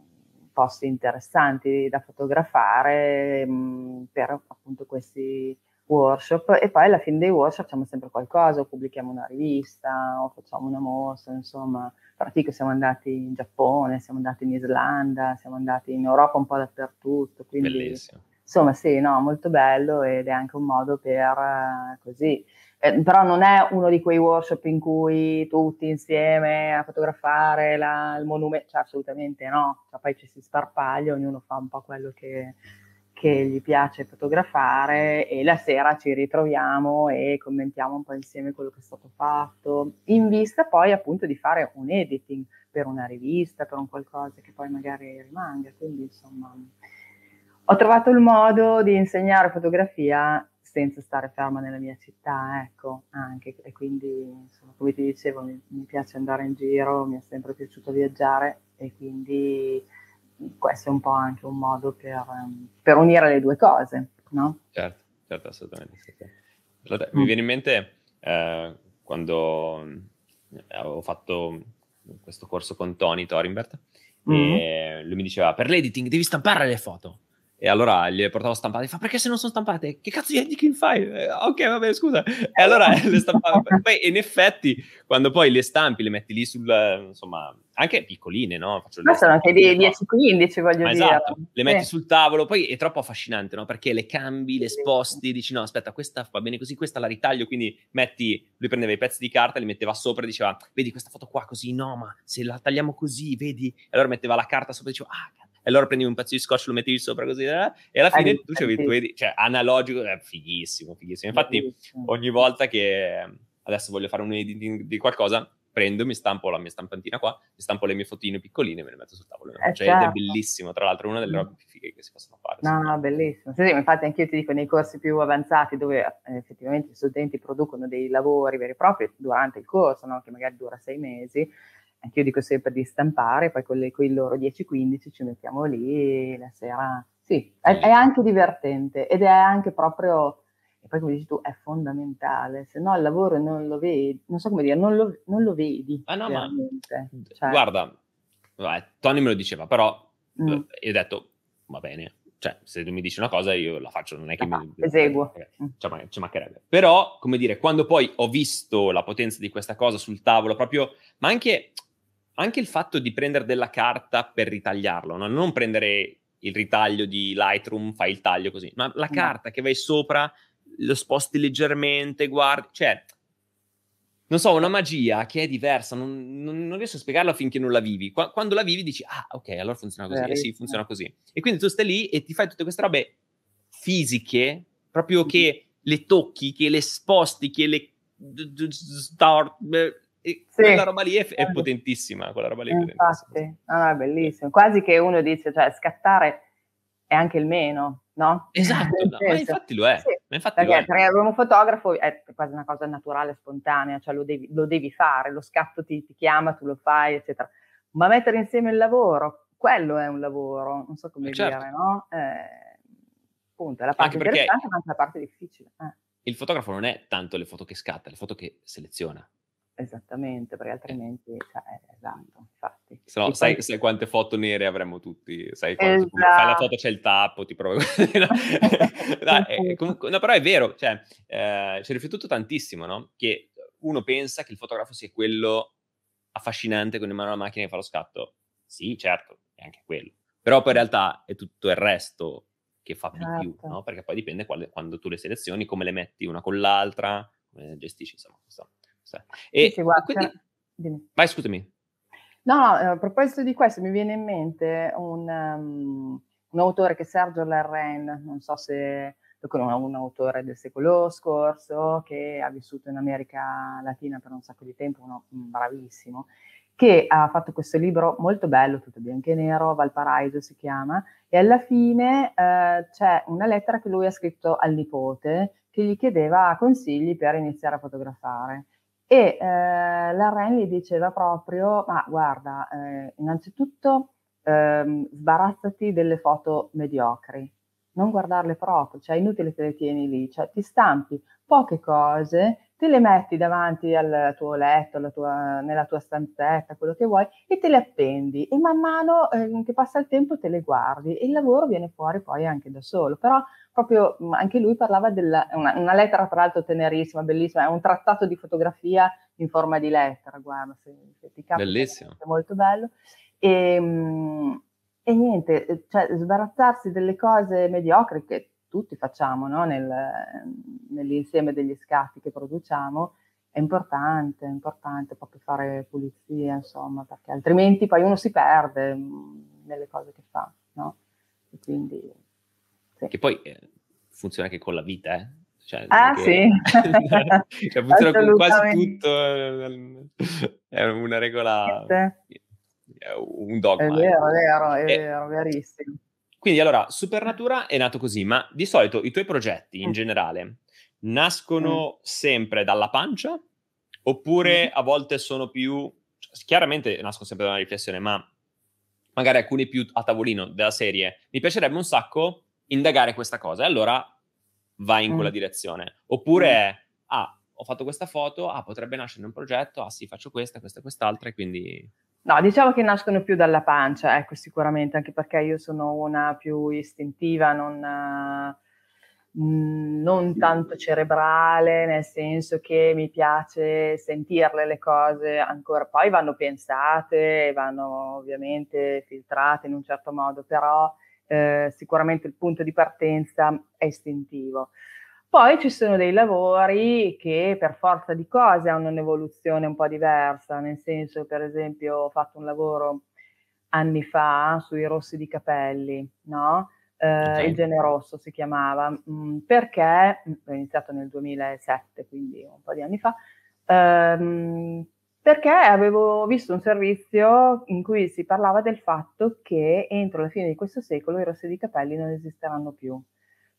posti interessanti da fotografare mh, mm, per appunto questi workshop. E poi alla fine dei workshop facciamo sempre qualcosa, o pubblichiamo una rivista o facciamo una mostra, insomma, pratico siamo andati in Giappone, siamo andati in Islanda, siamo andati in Europa un po' dappertutto, quindi
Bellissimo
Insomma, sì, no, molto bello ed è anche un modo per eh, così. Eh, però non è uno di quei workshop in cui tutti insieme a fotografare la, il monumento, cioè assolutamente no, cioè, poi ci si sparpaglia, ognuno fa un po' quello che, che gli piace fotografare e la sera ci ritroviamo e commentiamo un po' insieme quello che è stato fatto, in vista poi appunto di fare un editing per una rivista, per un qualcosa che poi magari rimanga, quindi insomma ho trovato il modo di insegnare fotografia senza stare ferma nella mia città, ecco, anche, e quindi, insomma, come ti dicevo, mi, mi, piace andare in giro, mi è sempre piaciuto viaggiare e quindi questo è un po' anche un modo per, per unire le due cose, no?
Certo, certo, assolutamente. Allora, mm. Mi viene in mente eh, quando avevo fatto questo corso con Tony Thorinbert mm. e lui mi diceva per l'editing devi stampare le foto e allora gliele portavo stampate. Fa perché se non sono stampate? Che cazzo di editing fai? Eh, ok, vabbè, scusa. E allora le stampavo. poi in effetti, quando poi le stampi, le metti lì sul insomma, anche piccoline, no?
Faccio Ma sono anche di 10-15, voglio
dire. Esatto, le metti sì. sul tavolo, poi è troppo affascinante, no? Perché le cambi, le sposti, dici no, aspetta, questa va bene così, questa la ritaglio, quindi metti, lui prendeva i pezzi di carta, li metteva sopra e diceva, vedi questa foto qua così, no, ma se la tagliamo così, vedi? E allora metteva la carta sopra e diceva, ah, e allora prendevi un pezzo di scotch, lo mettevi sopra così, eh, e alla fine tu c'avevi il tuo cioè analogico, è fighissimo, fighissimo. Infatti ogni volta che adesso voglio fare un editing di qualcosa, prendo, mi stampo la mia stampantina qua, mi stampo le mie fotine piccoline e me le metto sul tavolo.
Eh,
cioè,
certo.
Ed è bellissimo, tra l'altro, è una delle
Mm.
robe più fighe che si possono fare.
No, no, bellissimo. Sì, sì, infatti anche io ti dico, nei corsi più avanzati dove eh, effettivamente gli studenti producono dei lavori veri e propri durante il corso, no? che magari dura sei mesi, anche io dico sempre di stampare, poi con, le, con i loro 10-15 ci mettiamo lì la sera. Sì, è, è anche divertente ed è anche proprio, e poi come dici tu, è fondamentale, se no il lavoro non lo vedi, non so come dire, non lo, non lo vedi
Ah, no, ma-.
Cioè,
Guarda, vabbè, Tony me lo diceva, però
mm,
io ho detto, va bene, cioè se tu mi dici una cosa io la faccio, non è che
La
mi...
fa, eseguo.
Ci ma- ci mancherebbe. Però, come dire, quando poi ho visto la potenza di questa cosa sul tavolo, proprio, ma anche, anche il fatto di prendere della carta per ritagliarlo, no? non prendere il ritaglio di Lightroom, fai il taglio così, ma la
No.
carta che vai sopra, lo sposti leggermente, guardi, cioè, non so, una magia che è diversa, non, non- non riesco a spiegarla finché non la vivi. Qua- quando la vivi dici, ah, ok, allora funziona così, eh sì,
Verissimo.
funziona così. E quindi tu stai lì e ti fai tutte queste robe fisiche, proprio che le tocchi, che le sposti, che le... start- e
Sì.
quella roba lì è, è
Certo.
potentissima, quella roba lì è
Eh,
potentissima.
Infatti, è bellissimo. Quasi che uno dice, cioè, scattare è anche il meno, no?
Esatto, no, ma infatti lo è,
sì,
ma infatti lo
perché,
è.
perché un fotografo è quasi una cosa naturale, spontanea, cioè lo devi, lo devi fare, lo scatto ti, ti chiama, tu lo fai, eccetera. Ma mettere insieme il lavoro, quello è un lavoro, non so come
Eh, certo.
dire, no? Eh, appunto, è la parte
Anche perché-
interessante, ma anche la parte difficile. Eh,
Il fotografo non è tanto le foto che scatta, le foto che seleziona.
Esattamente, perché altrimenti, cioè, eh, esatto, infatti.
Se no, sai,
poi-
sai quante foto nere avremmo tutti? Sai quando
Esatto.
fai la foto c'è il tappo, ti provo. no? Dai, eh, comunque- no, però è vero, cioè, eh, ci ho riflettuto tantissimo, no? Che uno pensa che il fotografo sia quello affascinante con in mano la macchina che fa lo scatto. Sì, certo, è anche quello. Però poi in realtà è tutto il resto che fa di più,
Certo.
no? Perché poi dipende quale- quando tu le selezioni, come le metti una con l'altra, come le gestisci, insomma. è. E
Sì, guarda,
quindi... Vai, scusami.
No, no, eh, a proposito di questo mi viene in mente un, um, un autore che è Sergio Larrain, non so se lo conosco, un autore del secolo scorso che ha vissuto in America Latina per un sacco di tempo, uno mm, bravissimo, che ha fatto questo libro molto bello, tutto bianco e nero, Valparaiso si chiama, e alla fine eh, c'è una lettera che lui ha scritto al nipote che gli chiedeva consigli per iniziare a fotografare. E eh, Larrain gli diceva proprio, ma guarda, eh, innanzitutto ehm, sbarazzati delle foto mediocri, non guardarle proprio, cioè è inutile che le tieni lì, cioè ti stampi poche cose, te le metti davanti al tuo letto, tua- nella tua stanzetta, quello che vuoi, e te le appendi e man mano eh, che passa il tempo te le guardi e il lavoro viene fuori poi anche da solo. Però proprio mh, anche lui parlava della una, una lettera tra l'altro tenerissima, bellissima, è un trattato di fotografia in forma di lettera, guarda, se, se ti capita
Bellissimo.
è molto bello. E, mh, e niente, cioè sbarazzarsi delle cose mediocri che tutti facciamo no? Nel, nell'insieme degli scatti che produciamo è importante, è importante proprio fare pulizia, insomma, perché altrimenti poi uno si perde mh, nelle cose che fa, no? E quindi sì.
Che poi eh, funziona anche con la vita, eh? Cioè,
Ah,
che-
sì.
cioè, funziona con quasi tutto. eh, È una regola, è un dogma.
È
ecco.
vero, è vero, è
E-
vero, verissimo.
Quindi allora, Supernatura è nato così, ma di solito i tuoi progetti in
Mm.
generale nascono sempre dalla pancia oppure
Mm.
a volte sono più, cioè, chiaramente nascono sempre da una riflessione, ma magari alcuni più a tavolino della serie, mi piacerebbe un sacco indagare questa cosa e allora vai in
Mm.
quella direzione. Oppure
Mm.
ah, ho fatto questa foto, ah, potrebbe nascere un progetto, ah sì, faccio questa, questa e quest'altra e quindi...
No, diciamo che nascono più dalla pancia, ecco, sicuramente, anche perché io sono una più istintiva, non, mh, non tanto cerebrale, nel senso che mi piace sentirle le cose ancora, poi vanno pensate, vanno ovviamente filtrate in un certo modo, però eh, sicuramente il punto di partenza è istintivo. Poi ci sono dei lavori che per forza di cose hanno un'evoluzione un po' diversa, nel senso, per esempio, ho fatto un lavoro anni fa sui rossi di capelli, no? Eh. Il gene rosso si chiamava, mh, perché, mh, ho iniziato nel 2007, quindi un po' di anni fa, ehm, perché avevo visto un servizio in cui si parlava del fatto che entro la fine di questo secolo i rossi di capelli non esisteranno più,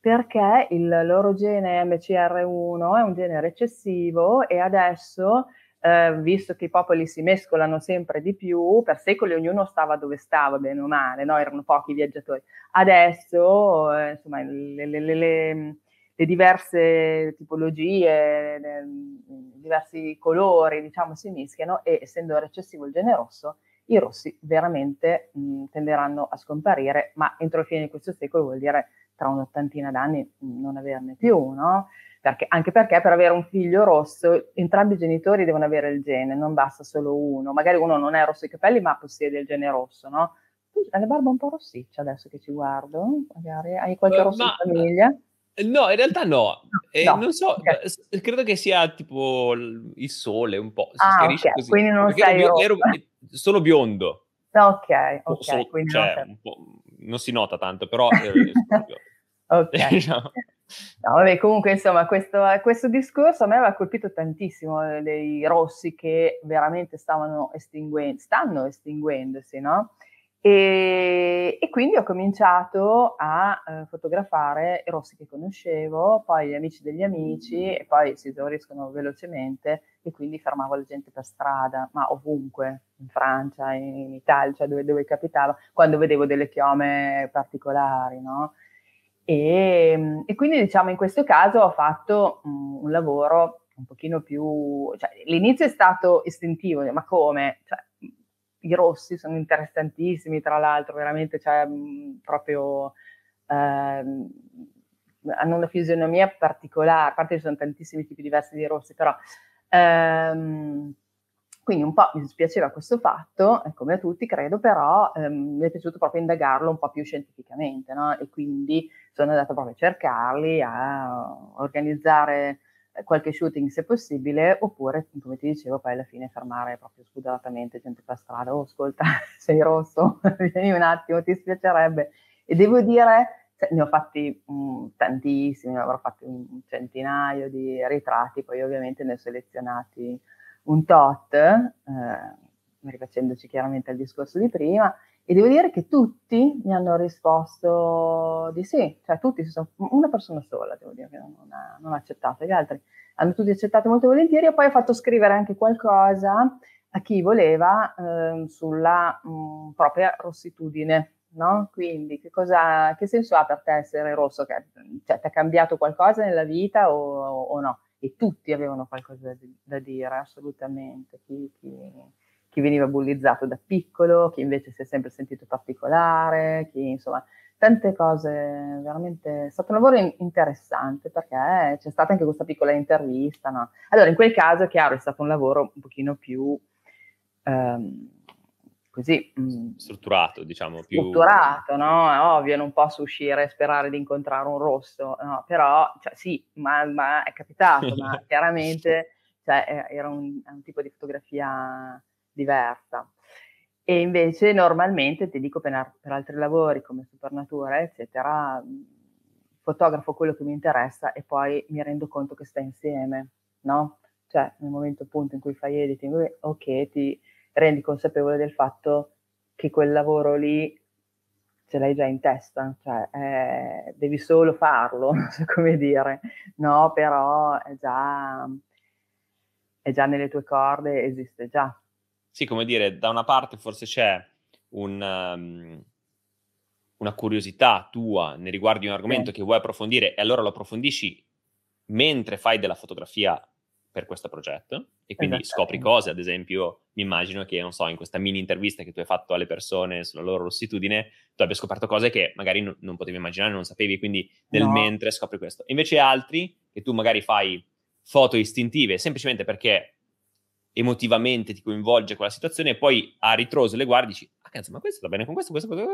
perché il loro gene MCR1 è un gene recessivo e adesso, eh, visto che i popoli si mescolano sempre di più, per secoli ognuno stava dove stava, bene o male, no? erano pochi viaggiatori. Adesso, eh, insomma, le, le, le le diverse tipologie, le, diversi colori, diciamo, si mischiano e essendo recessivo il gene rosso, i rossi veramente mh, tenderanno a scomparire, ma entro la fine di questo secolo vuol dire tra un'ottantina d'anni mh, non averne più, no? Perché, anche perché per avere un figlio rosso entrambi i genitori devono avere il gene, non basta solo uno. Magari uno non è rosso i capelli, ma possiede il gene rosso, no? Tu hai la barba un po' rossiccia adesso che ci guardo, magari hai qualche uh, rosso ma... in famiglia?
No, in realtà no. Eh, no. Non so, okay. credo che sia tipo il sole un po'. Si
ah, okay. così. Quindi non Perché sei ero, ero,
sono biondo.
Ok, ok. So,
cioè, non, non, si nota tanto, però... Eh,
ok. diciamo. No, vabbè, comunque, insomma, questo, questo, discorso a me aveva colpito tantissimo eh, dei rossi che veramente stavano estinguendo, stanno estinguendosi, no? E, e, quindi ho cominciato a eh, fotografare i rossi che conoscevo, poi gli amici degli amici e poi si esauriscono velocemente e quindi fermavo la gente per strada, ma ovunque, in Francia, in, in Italia, cioè dove, dove, capitava, quando vedevo delle chiome particolari, no? E, e, quindi diciamo in questo caso ho fatto um, un lavoro un pochino più, cioè l'inizio è stato istintivo, ma come? Cioè, i rossi sono interessantissimi, tra l'altro, veramente, cioè, mh, proprio ehm, hanno una fisionomia particolare, a parte ci sono tantissimi tipi diversi di rossi, però ehm, quindi un po' mi dispiaceva questo fatto, come a tutti credo, però ehm, mi è piaciuto proprio indagarlo un po' più scientificamente, no? E quindi sono andata proprio a cercarli, a organizzare qualche shooting se possibile, oppure, come ti dicevo, poi alla fine fermare proprio spudoratamente gente per strada, oh ascolta, sei rosso, vieni un attimo, ti spiacerebbe. E devo dire, cioè, ne ho fatti mh, mm, tantissimi, avrò fatto un centinaio di ritratti, poi ovviamente ne ho selezionati un tot, eh, rifacendoci chiaramente al discorso di prima, e devo dire che tutti mi hanno risposto di sì, cioè tutti, una persona sola, devo dire che non ha, non ha accettato, gli altri hanno tutti accettato molto volentieri e poi ho fatto scrivere anche qualcosa a chi voleva eh, sulla mh, mm, propria rossitudine, no? Quindi che, cosa, che senso ha per te essere rosso? Che, cioè, ti ha cambiato qualcosa nella vita o, o no? E tutti avevano qualcosa da, dire, assolutamente. Chi, chi, chi veniva bullizzato da piccolo, chi invece si è sempre sentito particolare, chi insomma tante cose, veramente è stato un lavoro in- interessante perché c'è stata anche questa piccola intervista. No? Allora, in quel caso, chiaro, è stato un lavoro un pochino più ehm, così mh,
mm, strutturato, diciamo.
Più... Strutturato, no? È ovvio, non posso uscire e sperare di incontrare un rosso, no? però cioè, sì, ma, ma, è capitato, ma chiaramente cioè, era un, un tipo di fotografia diversa. E invece normalmente, ti dico per, per altri lavori come Supernatura, eccetera, mhmm, fotografo quello che mi interessa e poi mi rendo conto che sta insieme, no? Cioè nel momento appunto in cui fai editing, ok, ti rendi consapevole del fatto che quel lavoro lì ce l'hai già in testa, cioè eh, devi solo farlo, non so come dire, no? Però è già, è già nelle tue corde, esiste già
sì, come dire, da una parte forse c'è un, um, una curiosità tua nei riguardi di un argomento sì. che vuoi approfondire e allora lo approfondisci mentre fai della fotografia per questo progetto e quindi scopri cose, ad esempio mi immagino che, non so, in questa mini intervista che tu hai fatto alle persone sulla loro rossitudine, tu abbia scoperto cose che magari non, non potevi immaginare, non sapevi, quindi nel no. mentre scopri questo. Invece altri che tu magari fai foto istintive semplicemente perché emotivamente ti coinvolge quella situazione e poi a ritroso le guardi e dici, ah cazzo, ma questo sta bene con questo, questo, questo,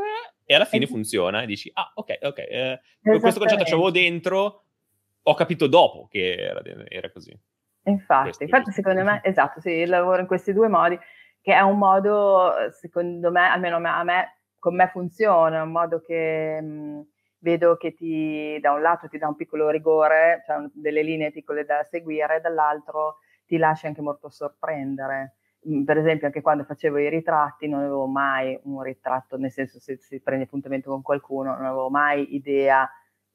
e alla fine funziona e dici, ah ok, ok, eh, questo concetto c'avevo dentro, ho capito dopo che era, era così.
Infatti, infatti secondo me, esatto, sì, lavoro in questi due modi, che è un modo, secondo me, almeno a me, con me funziona, un modo che... Mh, vedo che ti, da un lato ti dà un piccolo rigore, cioè delle linee piccole da seguire, dall'altro ti lascia anche molto sorprendere. per esempio anche quando facevo i ritratti non avevo mai un ritratto, nel senso se si prende appuntamento con qualcuno, non avevo mai idea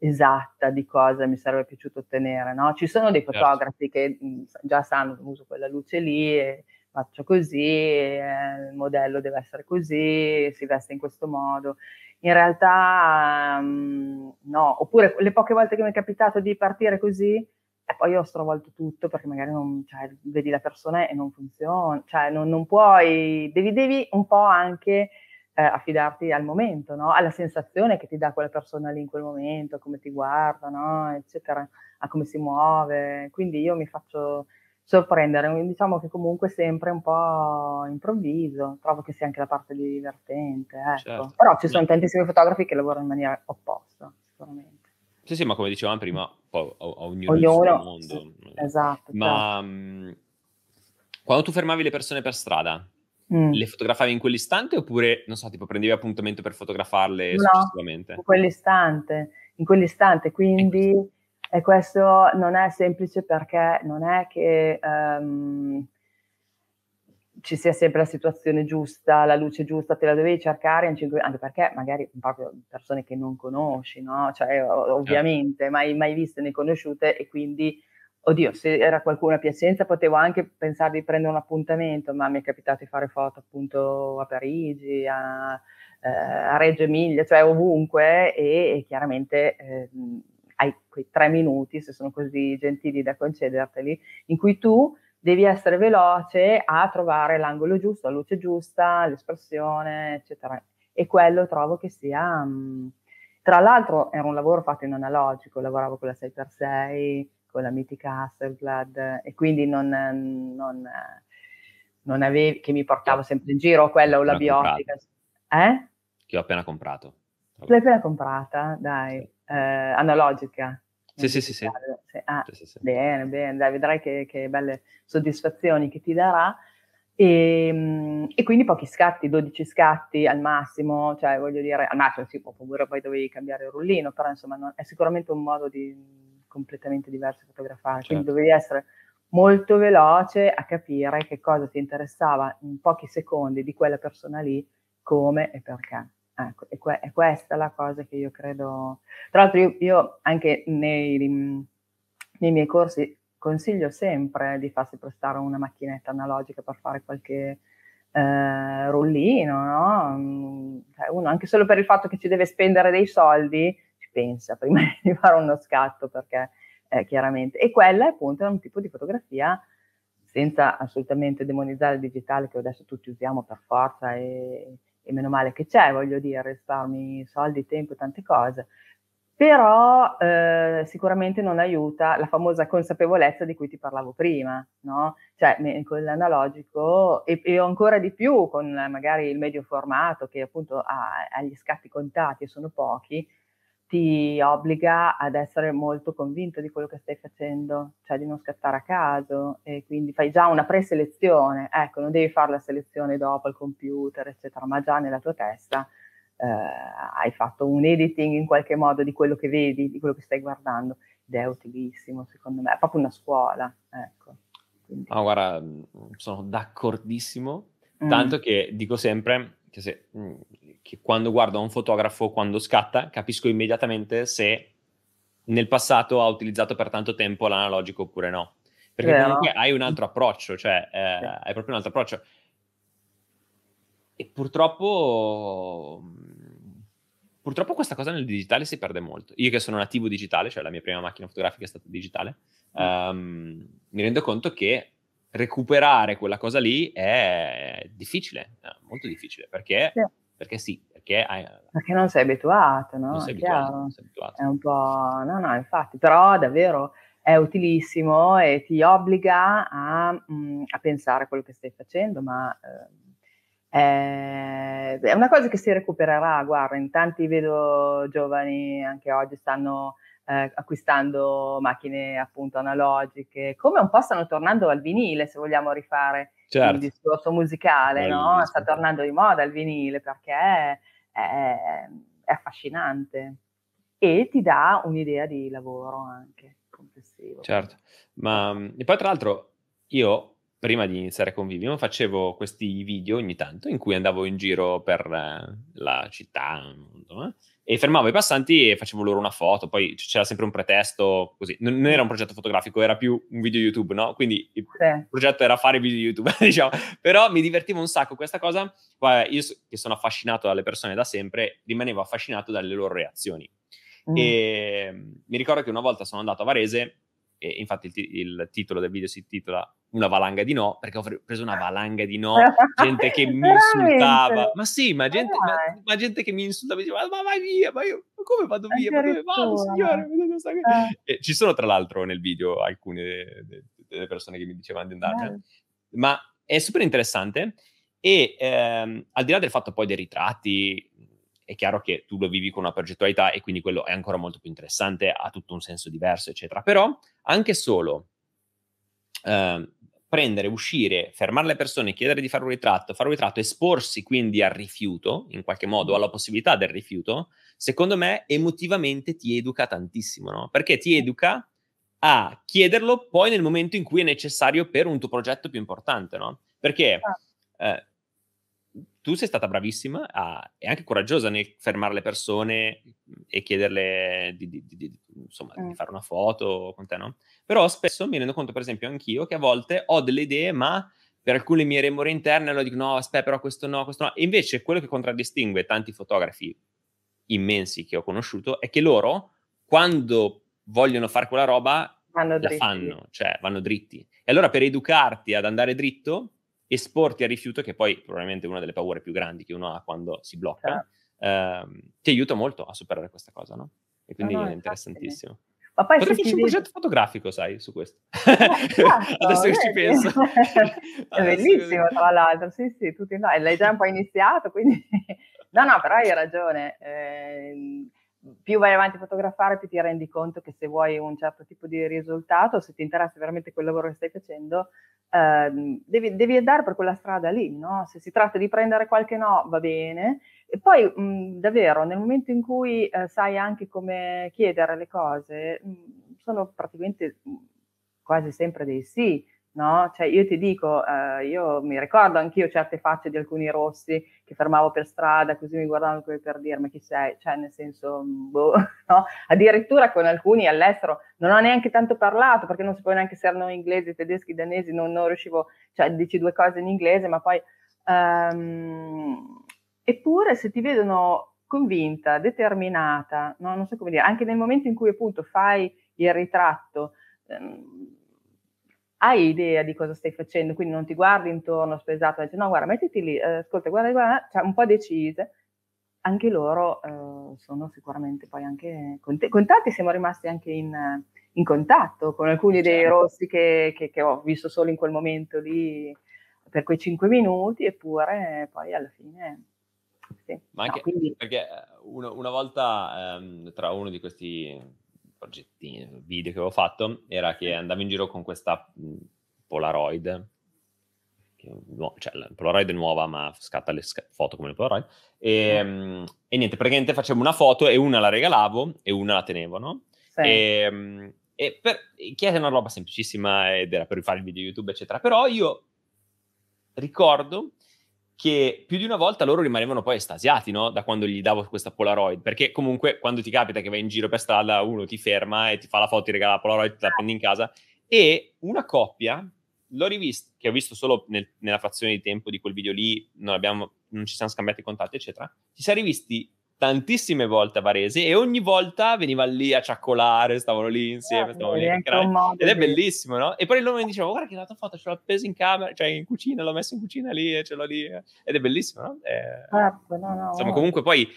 esatta di cosa mi sarebbe piaciuto ottenere, no? Ci sono dei certo. fotografi che mhmm, già sanno che uso quella luce lì e faccio così, eh, il modello deve essere così, si veste in questo modo. In realtà mh, no, oppure le poche volte che mi è capitato di partire così, e poi ho stravolto tutto perché magari non, cioè, vedi la persona e non funziona, cioè non, non puoi, devi, devi un po' anche eh, affidarti al momento, no? alla sensazione che ti dà quella persona lì in quel momento, come ti guarda, no? eccetera, a come si muove. Quindi io mi faccio sorprendere, diciamo che comunque sempre un po' improvviso, trovo che sia anche la parte divertente, ecco. certo. però ci sono tantissimi fotografi che lavorano in maniera opposta, sicuramente.
Sì, sì, ma come dicevamo prima, poi ognuno, ognuno il suo mondo.
Sì, esatto.
Ma certo. mh, quando tu fermavi le persone per strada, Mm. Le fotografavi in quell'istante oppure, non so, tipo prendevi appuntamento per fotografarle
no, successivamente? in quell'istante, in quell'istante, quindi e questo non è semplice perché non è che um, ci sia sempre la situazione giusta, la luce giusta, te la dovevi cercare in cinque, anche perché magari proprio persone che non conosci, no? Cioè, ovviamente, mai, mai viste né conosciute e quindi oddio, se era qualcuno a Piacenza potevo anche pensare di prendere un appuntamento, ma mi è capitato di fare foto appunto a Parigi, a, eh, a Reggio Emilia, cioè ovunque e, e chiaramente eh, hai quei tre minuti, se sono così gentili da concederteli, in cui tu devi essere veloce a trovare l'angolo giusto, la luce giusta, l'espressione, eccetera. E quello trovo che sia... Mh, tra l'altro era un lavoro fatto in analogico, lavoravo con la 6x6, con la mitica Hasselblad e quindi non, non, non avevi, che mi portavo sempre in giro, quella o la biotica. Eh?
Che ho appena comprato.
L'hai appena comprata? Dai, sì. eh, analogica.
Sì, sì, sì, sì.
Ah, sì, sì. Bene, bene, dai, vedrai che, che, belle soddisfazioni che ti darà. E, ehm, e, quindi pochi scatti, 12 scatti al massimo, cioè voglio dire, al massimo sì, oppure poi dovevi cambiare il rullino, però insomma non, è sicuramente un modo di, completamente diverse fotografare, certo. quindi dovevi essere molto veloce a capire che cosa ti interessava in pochi secondi di quella persona lì, come e perché. Ecco, è, que- è questa la cosa che io credo. Tra l'altro, io, io anche nei, nei, miei corsi consiglio sempre di farsi prestare una macchinetta analogica per fare qualche eh, rullino, no? Mm, cioè, uno anche solo per il fatto che ci deve spendere dei soldi, pensa prima di fare uno scatto perché eh, chiaramente e quella appunto è un tipo di fotografia senza assolutamente demonizzare il digitale che adesso tutti usiamo per forza e, e meno male che c'è, voglio dire, risparmi soldi, tempo, tante cose, però eh, sicuramente non aiuta la famosa consapevolezza di cui ti parlavo prima, no? Cioè con l'analogico e, e ancora di più con magari il medio formato che appunto ha, ha gli scatti contati e sono pochi, ti obbliga ad essere molto convinto di quello che stai facendo, cioè di non scattare a caso e quindi fai già una preselezione, ecco, non devi fare la selezione dopo al computer, eccetera, ma già nella tua testa eh, hai fatto un editing in qualche modo di quello che vedi, di quello che stai guardando ed è utilissimo secondo me, è proprio una scuola, ecco.
Quindi. Ah, guarda, sono d'accordissimo, mm. tanto che dico sempre che se mm, che quando guardo un fotografo quando scatta, capisco immediatamente se nel passato ha utilizzato per tanto tempo l'analogico oppure no. Perché Vero. comunque hai un altro approccio, cioè eh, sì. hai proprio un altro approccio. E purtroppo, purtroppo questa cosa nel digitale si perde molto. Io che sono nativo digitale, cioè la mia prima macchina fotografica è stata digitale, um, mi rendo conto che recuperare quella cosa lì è difficile, è molto difficile, perché sì perché sì, perché, hai,
perché non sei abituato, no?
Non sei abituato, non sei abituato.
È un po'... No, no, infatti, però davvero è utilissimo e ti obbliga a, mm, a pensare a quello che stai facendo, ma eh, è, una cosa che si recupererà, guarda, in tanti vedo giovani anche oggi stanno eh, acquistando macchine appunto analogiche, come un po' stanno tornando al vinile, se vogliamo rifare certo. il discorso musicale, no? Sta tornando di moda il vinile perché è, è, è affascinante e ti dà un'idea di lavoro anche complessivo.
Certo, ma e poi tra l'altro io prima di iniziare con Vivimo, facevo questi video ogni tanto in cui andavo in giro per eh, la città eh, e fermavo i passanti e facevo loro una foto. Poi c'era sempre un pretesto così. Non, non era un progetto fotografico, era più un video YouTube, no? Quindi il sì. progetto era fare video YouTube, diciamo. Però mi divertivo un sacco questa cosa. Io che sono affascinato dalle persone da sempre, rimanevo affascinato dalle loro reazioni. Mm. E mm, mi ricordo che una volta sono andato a Varese e infatti il, il, titolo del video si intitola Una valanga di no, perché ho preso una valanga di no, gente che mi insultava. Ma sì, ma gente, ma, ma gente che mi insultava e diceva ma vai via, ma io ma come vado via? Ma dove vado, signore? Eh. ci sono tra l'altro nel video alcune delle persone che mi dicevano di andarmene. Ma è super interessante e ehm, al di là del fatto poi dei ritratti, è chiaro che tu lo vivi con una progettualità e quindi quello è ancora molto più interessante, ha tutto un senso diverso, eccetera. Però anche solo eh, prendere, uscire, fermare le persone, chiedere di fare un ritratto, fare un ritratto, esporsi quindi al rifiuto, in qualche modo alla possibilità del rifiuto, secondo me emotivamente ti educa tantissimo, no? Perché ti educa a chiederlo poi nel momento in cui è necessario per un tuo progetto più importante, no? Perché ah. eh, tu sei stata bravissima a, e anche coraggiosa nel fermare le persone e chiederle di, di, di, insomma, mm. di fare una foto con te, no? Però spesso mi rendo conto, per esempio, anch'io che a volte ho delle idee, ma per alcune mie remore interne allora dico no, aspetta, però questo no, questo no. E invece quello che contraddistingue tanti fotografi immensi che ho conosciuto è che loro, quando vogliono fare quella roba, vanno la fanno, cioè vanno dritti. E allora per educarti ad andare dritto, esporti al rifiuto, che poi probabilmente è una delle paure più grandi che uno ha quando si blocca, certo. ehm, ti aiuta molto a superare questa cosa, no? E quindi no, no, è interessantissimo. Ma poi Potrei farci un progetto fotografico, sai, su questo. Eh, esatto, Adesso che ci penso.
è bellissimo, tra l'altro, sì, sì, tutti no. l'hai già un po' iniziato, quindi... no, no, però hai ragione. Eh, più vai avanti a fotografare, più ti rendi conto che se vuoi un certo tipo di risultato, se ti interessa veramente quel lavoro che stai facendo, eh, devi, devi, andare per quella strada lì, no? Se si tratta di prendere qualche no, va bene. E poi mh, davvero, nel momento in cui eh, sai anche come chiedere le cose, mh, sono praticamente quasi sempre dei sì no? Cioè io ti dico, eh, io mi ricordo anch'io certe facce di alcuni rossi che fermavo per strada, così mi guardavano come per dirmi chi sei, cioè nel senso, boh, no? Addirittura con alcuni all'estero non ho neanche tanto parlato perché non sapevo neanche se erano inglesi, tedeschi, danesi, non, non riuscivo, cioè dici due cose in inglese, ma poi... Um, eppure se ti vedono convinta, determinata, no? non so come dire, anche nel momento in cui appunto fai il ritratto, um, hai idea di cosa stai facendo, quindi non ti guardi intorno spesato, dici no guarda mettiti lì, eh, ascolta guarda, guarda, cioè un po' decise, anche loro eh, sono sicuramente poi anche con, te, con tanti siamo rimasti anche in, in contatto, con alcuni dei certo. rossi che, che, che, ho visto solo in quel momento lì per quei cinque minuti, eppure poi alla fine...
Sì. Ma anche no, quindi... perché eh, uno, una volta ehm, tra uno di questi progettini, video che avevo fatto, era che andavo in giro con questa Polaroid, che, no, cioè la Polaroid è nuova ma scatta le sc- foto come le Polaroid, e, mm. e, niente, praticamente facevo una foto e una la regalavo e una la tenevo, no? Sì. E, e per, è una roba semplicissima ed era per rifare il video YouTube, eccetera, però io ricordo che più di una volta loro rimanevano poi estasiati, no? Da quando gli davo questa Polaroid, perché comunque quando ti capita che vai in giro per strada, uno ti ferma e ti fa la foto, ti regala la Polaroid, te la prendi in casa, e una coppia, l'ho rivista, che ho visto solo nel, nella frazione di tempo di quel video lì, non, abbiamo, non ci siamo scambiati contatti, eccetera, ci siamo rivisti tantissime volte a Varese e ogni volta veniva lì a ciaccolare, stavano lì insieme, eh, stavano lì ed è bellissimo, no? E poi loro mi dicevano, guarda che la tua foto ce l'ho appesa in camera, cioè in cucina, l'ho messa in cucina lì e ce l'ho lì, ed è bellissimo, no? È... Certo, no, no, Insomma, comunque poi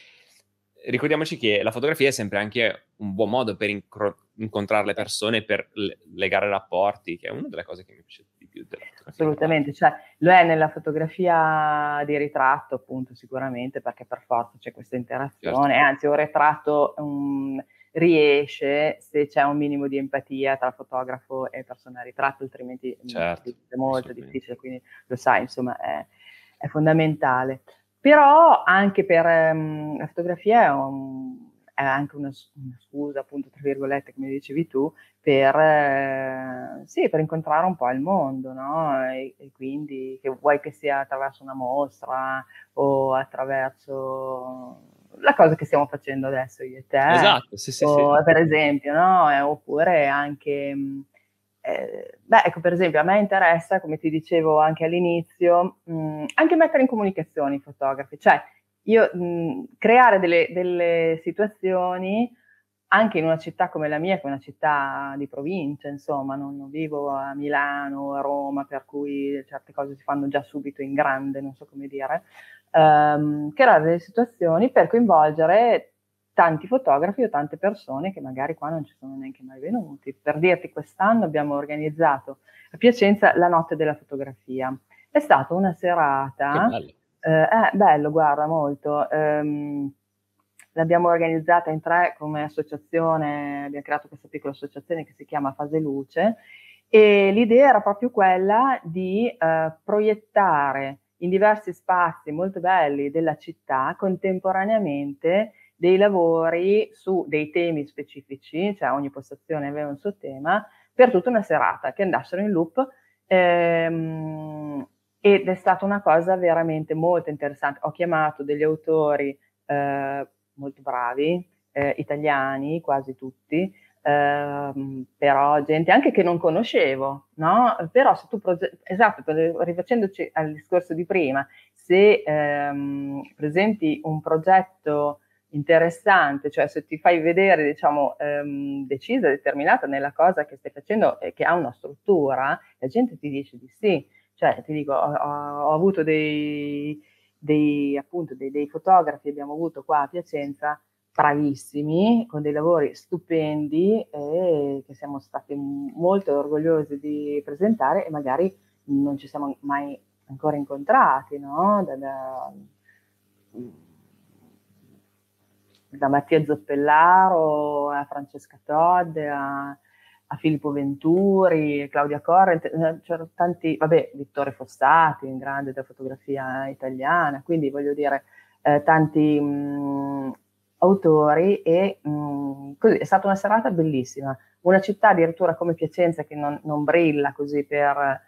ricordiamoci che la fotografia è sempre anche un buon modo per incro- incontrare le persone, per le- legare rapporti, che è una delle cose che mi piace di più della.
Assolutamente, cioè lo è nella fotografia di ritratto, appunto, sicuramente, perché per forza c'è questa interazione, certo. anzi un ritratto um, riesce se c'è un minimo di empatia tra fotografo e persona ritratto, altrimenti certo, è molto difficile, quindi lo sai, insomma, è, è fondamentale. Però anche per um, la fotografia è un, è anche una, una, scusa, appunto, tra virgolette, come dicevi tu, per, eh, sì, per incontrare un po' il mondo, no? E, e, quindi che vuoi che sia attraverso una mostra o attraverso la cosa che stiamo facendo adesso io e te.
Esatto, sì, sì,
o, sì. Per esempio, no? Eh, oppure anche... Eh, beh, ecco, per esempio, a me interessa, come ti dicevo anche all'inizio, mh, anche mettere in comunicazione i fotografi, cioè io mh, creare delle, delle, situazioni anche in una città come la mia, che è una città di provincia, insomma, non, non vivo a Milano o a Roma, per cui certe cose si fanno già subito in grande, non so come dire, um, creare delle situazioni per coinvolgere tanti fotografi o tante persone che magari qua non ci sono neanche mai venuti. Per dirti, quest'anno abbiamo organizzato a Piacenza la notte della fotografia. È stata una serata eh, eh, bello, guarda, molto. Um, l'abbiamo organizzata in tre come associazione, abbiamo creato questa piccola associazione che si chiama Fase Luce e l'idea era proprio quella di uh, proiettare in diversi spazi molto belli della città contemporaneamente dei lavori su dei temi specifici, cioè ogni postazione aveva un suo tema, per tutta una serata, che andassero in loop ehm, ed è stata una cosa veramente molto interessante. Ho chiamato degli autori eh, molto bravi, eh, italiani quasi tutti, eh, però gente anche che non conoscevo, no? Però se tu, proge- esatto, rifacendoci al discorso di prima, se ehm, presenti un progetto interessante, cioè se ti fai vedere, diciamo, ehm, decisa, determinata nella cosa che stai facendo e che ha una struttura, la gente ti dice di sì. Cioè, ti dico, ho, ho avuto dei, dei, appunto, dei, dei fotografi, abbiamo avuto qua a Piacenza, bravissimi, con dei lavori stupendi e che siamo stati molto orgogliosi di presentare e magari non ci siamo mai ancora incontrati, no? Da, da, da Mattia Zoppellaro a Francesca Todd a a Filippo Venturi, Claudia Corrent, eh, c'erano tanti, vabbè, Vittore Fossati, un grande della fotografia italiana, quindi voglio dire, eh, tanti mh, autori e mh, così, è stata una serata bellissima. Una città addirittura come Piacenza che non, non brilla così per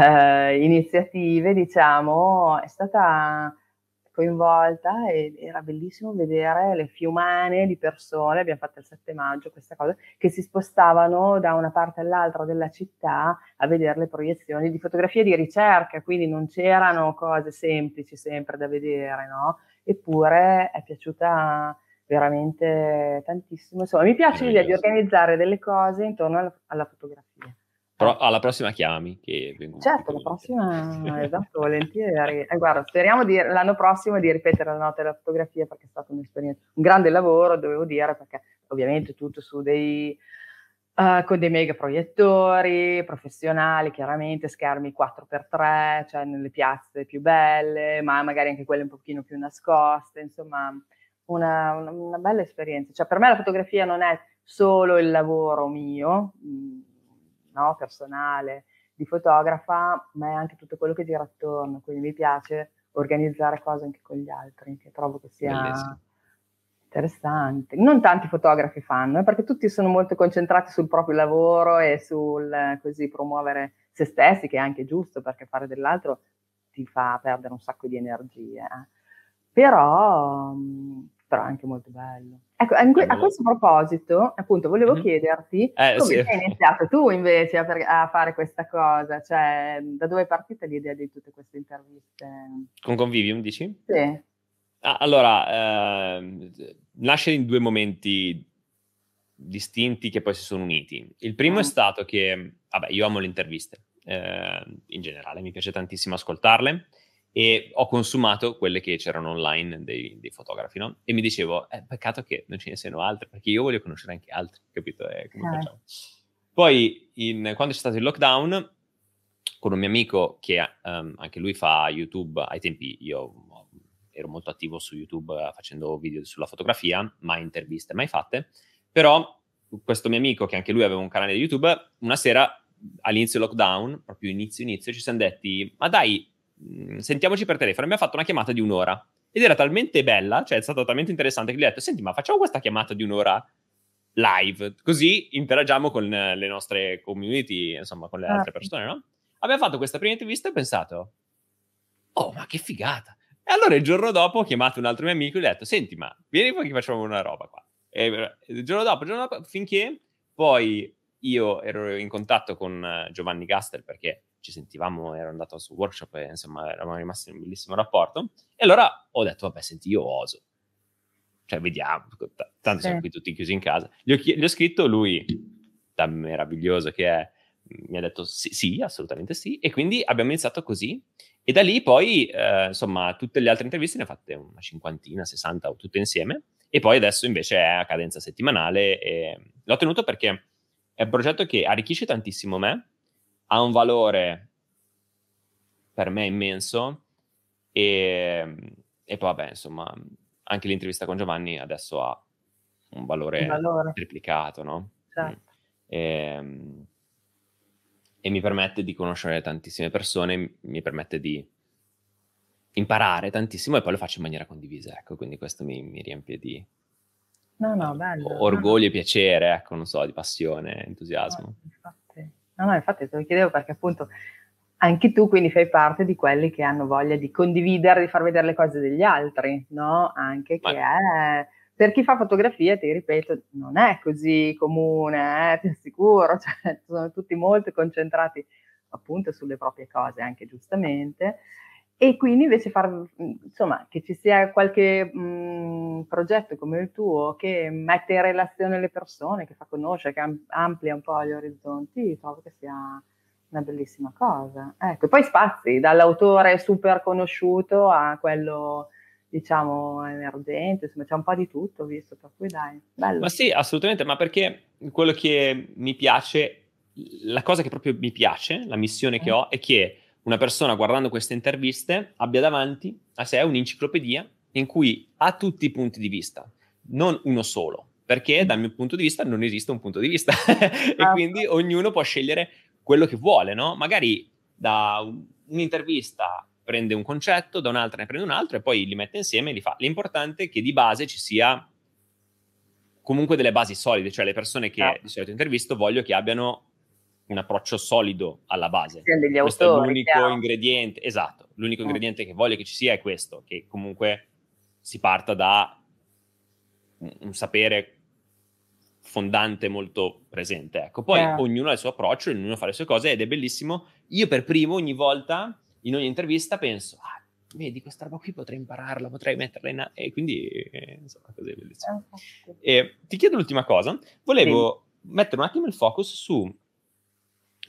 eh, iniziative, diciamo, è stata coinvolta e era bellissimo vedere le fiumane di persone, abbiamo fatto il 7 maggio questa cosa, che si spostavano da una parte all'altra della città a vedere le proiezioni di fotografie di ricerca, quindi non c'erano cose semplici sempre da vedere, no? Eppure è piaciuta veramente tantissimo. Insomma, mi piace l'idea di organizzare delle cose intorno alla, alla fotografia.
Però alla prossima chiamami. Che
certo, la prossima, esatto, volentieri. E guarda, speriamo di, l'anno prossimo di ripetere la notte della fotografia perché è stato un'esperienza, un grande lavoro, dovevo dire, perché ovviamente tutto su dei, uh, con dei mega proiettori professionali, chiaramente schermi 4x3, cioè nelle piazze più belle, ma magari anche quelle un pochino più nascoste, insomma, una, una, una bella esperienza. Cioè, per me la fotografia non è solo il lavoro mio, mh, no? personale di fotografa, ma è anche tutto quello che gira attorno. Quindi mi piace organizzare cose anche con gli altri, che trovo che sia Bellissimo. interessante. Non tanti fotografi fanno, eh, perché tutti sono molto concentrati sul proprio lavoro e sul così promuovere se stessi, che è anche giusto, perché fare dell'altro ti fa perdere un sacco di energie. Eh. Però però è anche molto bello. Ecco, a questo proposito, appunto, volevo mm-hmm. chiederti eh, come sì. hai iniziato tu invece a, a, fare questa cosa, cioè da dove è partita l'idea di tutte queste interviste?
Con Convivium, dici?
Sì.
Ah, allora, eh, nasce in due momenti distinti che poi si sono uniti. Il primo ah. è stato che, vabbè, io amo le interviste, eh, in generale, mi piace tantissimo ascoltarle e ho consumato quelle che c'erano online dei, dei fotografi, no? E mi dicevo, eh, peccato che non ce ne siano altre, perché io voglio conoscere anche altri, capito? Eh, ah. Poi, in, quando c'è stato il lockdown, con un mio amico che um, anche lui fa YouTube, ai tempi io ero molto attivo su YouTube uh, facendo video sulla fotografia, mai interviste mai fatte, però questo mio amico, che anche lui aveva un canale di YouTube, una sera all'inizio lockdown, proprio inizio inizio, ci siamo detti, ma dai, Mm, sentiamoci per telefono. Abbiamo fatto una chiamata di un'ora ed era talmente bella, cioè è stato talmente interessante che gli ho detto, senti, ma facciamo questa chiamata di un'ora live, così interagiamo con le nostre community, insomma, con le altre persone, no? Abbiamo fatto questa prima intervista e ho pensato, oh, ma che figata! E allora il giorno dopo ho chiamato un altro mio amico e gli ho detto, senti, ma vieni poi che facciamo una roba qua. E il giorno dopo, il giorno dopo, finché poi io ero in contatto con eh, Giovanni Gastel perché ci sentivamo, ero andato su workshop e insomma eravamo rimasti in un bellissimo rapporto. E allora ho detto, vabbè, senti, io oso. Cioè, vediamo, tanto siamo qui tutti chiusi in casa. Gli ho, gli ho scritto, lui, da meraviglioso che è, mi ha detto sì, sì, assolutamente sì. E quindi abbiamo iniziato così. E da lì poi, eh, insomma, tutte le altre interviste ne ho fatte una cinquantina, sessanta, tutte insieme. E poi adesso invece è a cadenza settimanale. E l'ho tenuto perché è un progetto che arricchisce tantissimo me, ha un valore per me immenso e, e poi vabbè, insomma, anche l'intervista con Giovanni adesso ha un valore, valore. triplicato, no? Certo. E, ehm, e mi permette di conoscere tantissime persone, mi permette di imparare tantissimo e poi lo faccio in maniera condivisa, ecco, quindi questo mi, mi riempie di,
No, no, bello.
Orgoglio e piacere, ecco, non so, di passione, entusiasmo.
No. No, no, infatti te lo chiedevo perché appunto anche tu quindi fai parte di quelli che hanno voglia di condividere, di far vedere le cose degli altri, no? Anche che è... Per chi fa fotografia, ti ripeto, non è così comune, eh, ti assicuro, cioè, sono tutti molto concentrati appunto sulle proprie cose, anche giustamente. E quindi invece far, insomma, che ci sia qualche mh, progetto come il tuo che mette in relazione le persone, che fa conoscere, che amplia un po' gli orizzonti, trovo che sia una bellissima cosa. Ecco, poi spazi dall'autore super conosciuto a quello diciamo emergente, insomma c'è un po' di tutto visto, per cui dai, bello.
Ma sì, assolutamente, ma perché quello che mi piace, la cosa che proprio mi piace, la missione che mm. ho è che una persona guardando queste interviste abbia davanti a sé un'enciclopedia in cui ha tutti i punti di vista, non uno solo, perché dal mio punto di vista non esiste un punto di vista e ah, quindi ognuno può scegliere quello che vuole, no? Magari da un'intervista prende un concetto, da un'altra ne prende un altro e poi li mette insieme e li fa. L'importante è che di base ci sia comunque delle basi solide, cioè le persone che ah. di solito intervisto voglio che abbiano un approccio solido alla base.
Degli
questo
autori,
è l'unico chiaro. ingrediente, esatto, l'unico mm. ingrediente che voglio che ci sia è questo, che comunque si parta da un, un sapere fondante molto presente. Ecco, poi yeah. ognuno ha il suo approccio, ognuno fa le sue cose ed è bellissimo. Io per primo ogni volta in ogni intervista penso, ah, vedi questa roba qui potrei impararla, potrei metterla in... A-". e quindi eh, insomma così è bellissimo. E, ti chiedo l'ultima cosa, volevo sì. mettere un attimo il focus su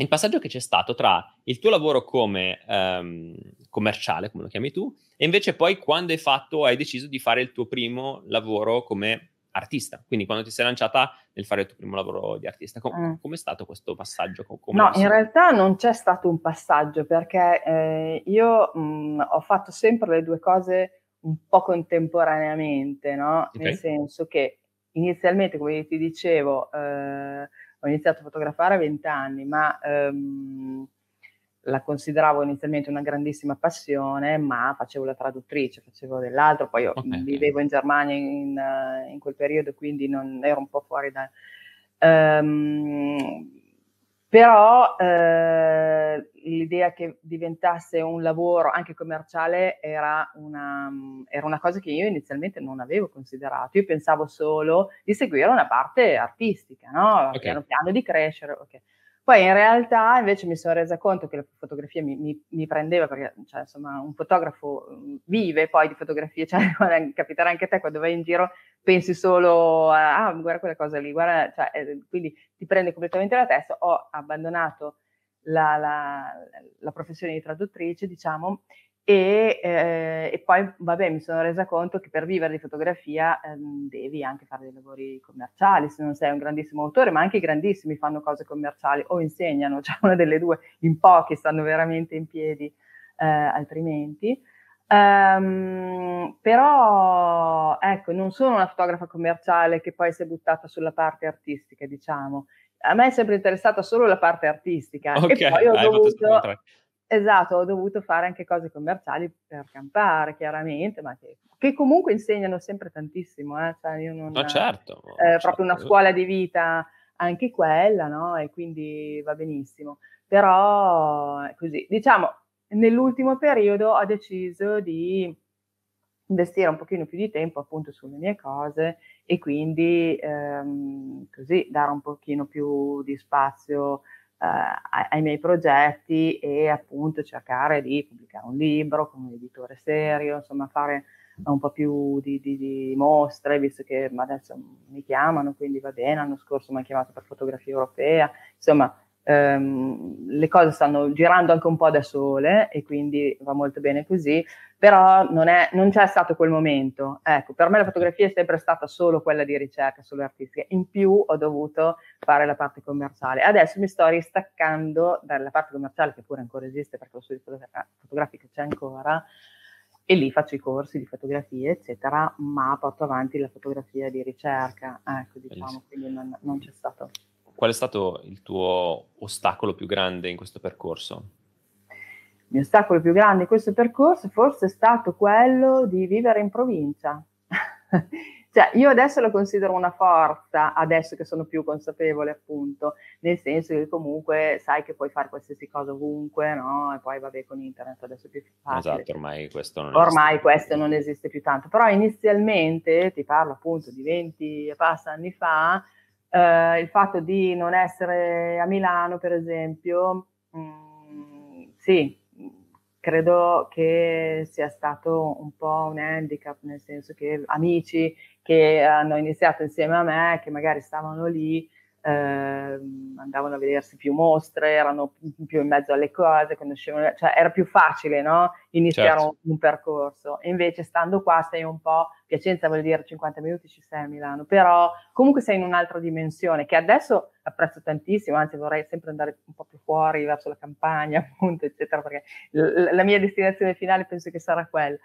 il passaggio che c'è stato tra il tuo lavoro come um, commerciale, come lo chiami tu, e invece poi quando hai fatto, hai deciso di fare il tuo primo lavoro come artista, quindi quando ti sei lanciata nel fare il tuo primo lavoro di artista. Com- mm. Come è stato questo passaggio?
Come no, in realtà non c'è stato un passaggio perché eh, io mh, mm, ho fatto sempre le due cose un po' contemporaneamente, no? Okay. Nel senso che inizialmente, come ti dicevo, eh, ho iniziato a fotografare a 20 anni, ma ehm, la consideravo inizialmente una grandissima passione, ma facevo la traduttrice, facevo dell'altro, poi io okay. vivevo in Germania in, in, quel periodo, quindi non ero un po' fuori da... Um, però eh, l'idea che diventasse un lavoro anche commerciale era una, era una, cosa che io inizialmente non avevo considerato. Io pensavo solo di seguire una parte artistica, no? Okay. piano piano di crescere. Okay. Poi in realtà invece mi sono resa conto che la fotografia mi, mi, mi prendeva, perché cioè, insomma un fotografo mm, vive poi di fotografie, cioè capiterà anche a te quando vai in giro, pensi solo a, ah, guarda quella cosa lì, guarda, cioè, eh, quindi ti prende completamente la testa. Ho abbandonato la, la, la professione di traduttrice, diciamo, e, eh, e, poi, vabbè, mi sono resa conto che per vivere di fotografia ehm, devi anche fare dei lavori commerciali, se non sei un grandissimo autore, ma anche i grandissimi fanno cose commerciali o insegnano, cioè una delle due, in pochi stanno veramente in piedi eh, altrimenti. Um, però, ecco, non sono una fotografa commerciale che poi si è buttata sulla parte artistica, diciamo. A me è sempre interessata solo la parte artistica
okay,
e poi ho dovuto esatto, ho dovuto fare anche cose commerciali per campare, chiaramente, ma che, che comunque insegnano sempre tantissimo. Eh? Cioè io non,
no, certo.
Eh,
certo.
Proprio una scuola di vita anche quella, no? E quindi va benissimo. Però così, diciamo, nell'ultimo periodo ho deciso di investire un pochino più di tempo appunto sulle mie cose e quindi ehm, così dare un pochino più di spazio ai, ai, miei progetti e appunto cercare di pubblicare un libro con un editore serio, insomma fare un po' più di, di, di mostre, visto che adesso mi chiamano, quindi va bene, l'anno scorso mi hanno chiamato per fotografia europea, insomma ehm, le cose stanno girando anche un po' da sole e quindi va molto bene così, però non, è, non c'è stato quel momento. Ecco, per me la fotografia è sempre stata solo quella di ricerca, solo artistica. In più ho dovuto fare la parte commerciale. Adesso mi sto ristaccando dalla parte commerciale, che pure ancora esiste perché lo studio fotografico c'è ancora, e lì faccio i corsi di fotografia, eccetera, ma porto avanti la fotografia di ricerca. Ecco, diciamo, quindi non, non c'è stato
qual è stato il tuo ostacolo più grande in questo percorso?
Il mio ostacolo più grande in questo percorso forse è stato quello di vivere in provincia. cioè, io adesso lo considero una forza, adesso che sono più consapevole, appunto, nel senso che comunque sai che puoi fare qualsiasi cosa ovunque, no? E poi vabbè con internet adesso è più facile.
Esatto, ormai questo non
ormai
esiste.
questo non esiste più tanto. Però inizialmente, ti parlo appunto di 20 e passa anni fa, eh, il fatto di non essere a Milano, per esempio, mh, mm, sì, credo che sia stato un po' un handicap, nel senso che amici che hanno iniziato insieme a me, che magari stavano lì, eh, andavano a vedersi più mostre, erano più in mezzo alle cose, conoscevano, cioè era più facile no? iniziare certo. un, un, percorso. E invece stando qua sei un po', Piacenza vuol dire 50 minuti ci sei a Milano, però comunque sei in un'altra dimensione che adesso apprezzo tantissimo, anzi vorrei sempre andare un po' più fuori verso la campagna, appunto, eccetera, perché l- la mia destinazione finale penso che sarà quella.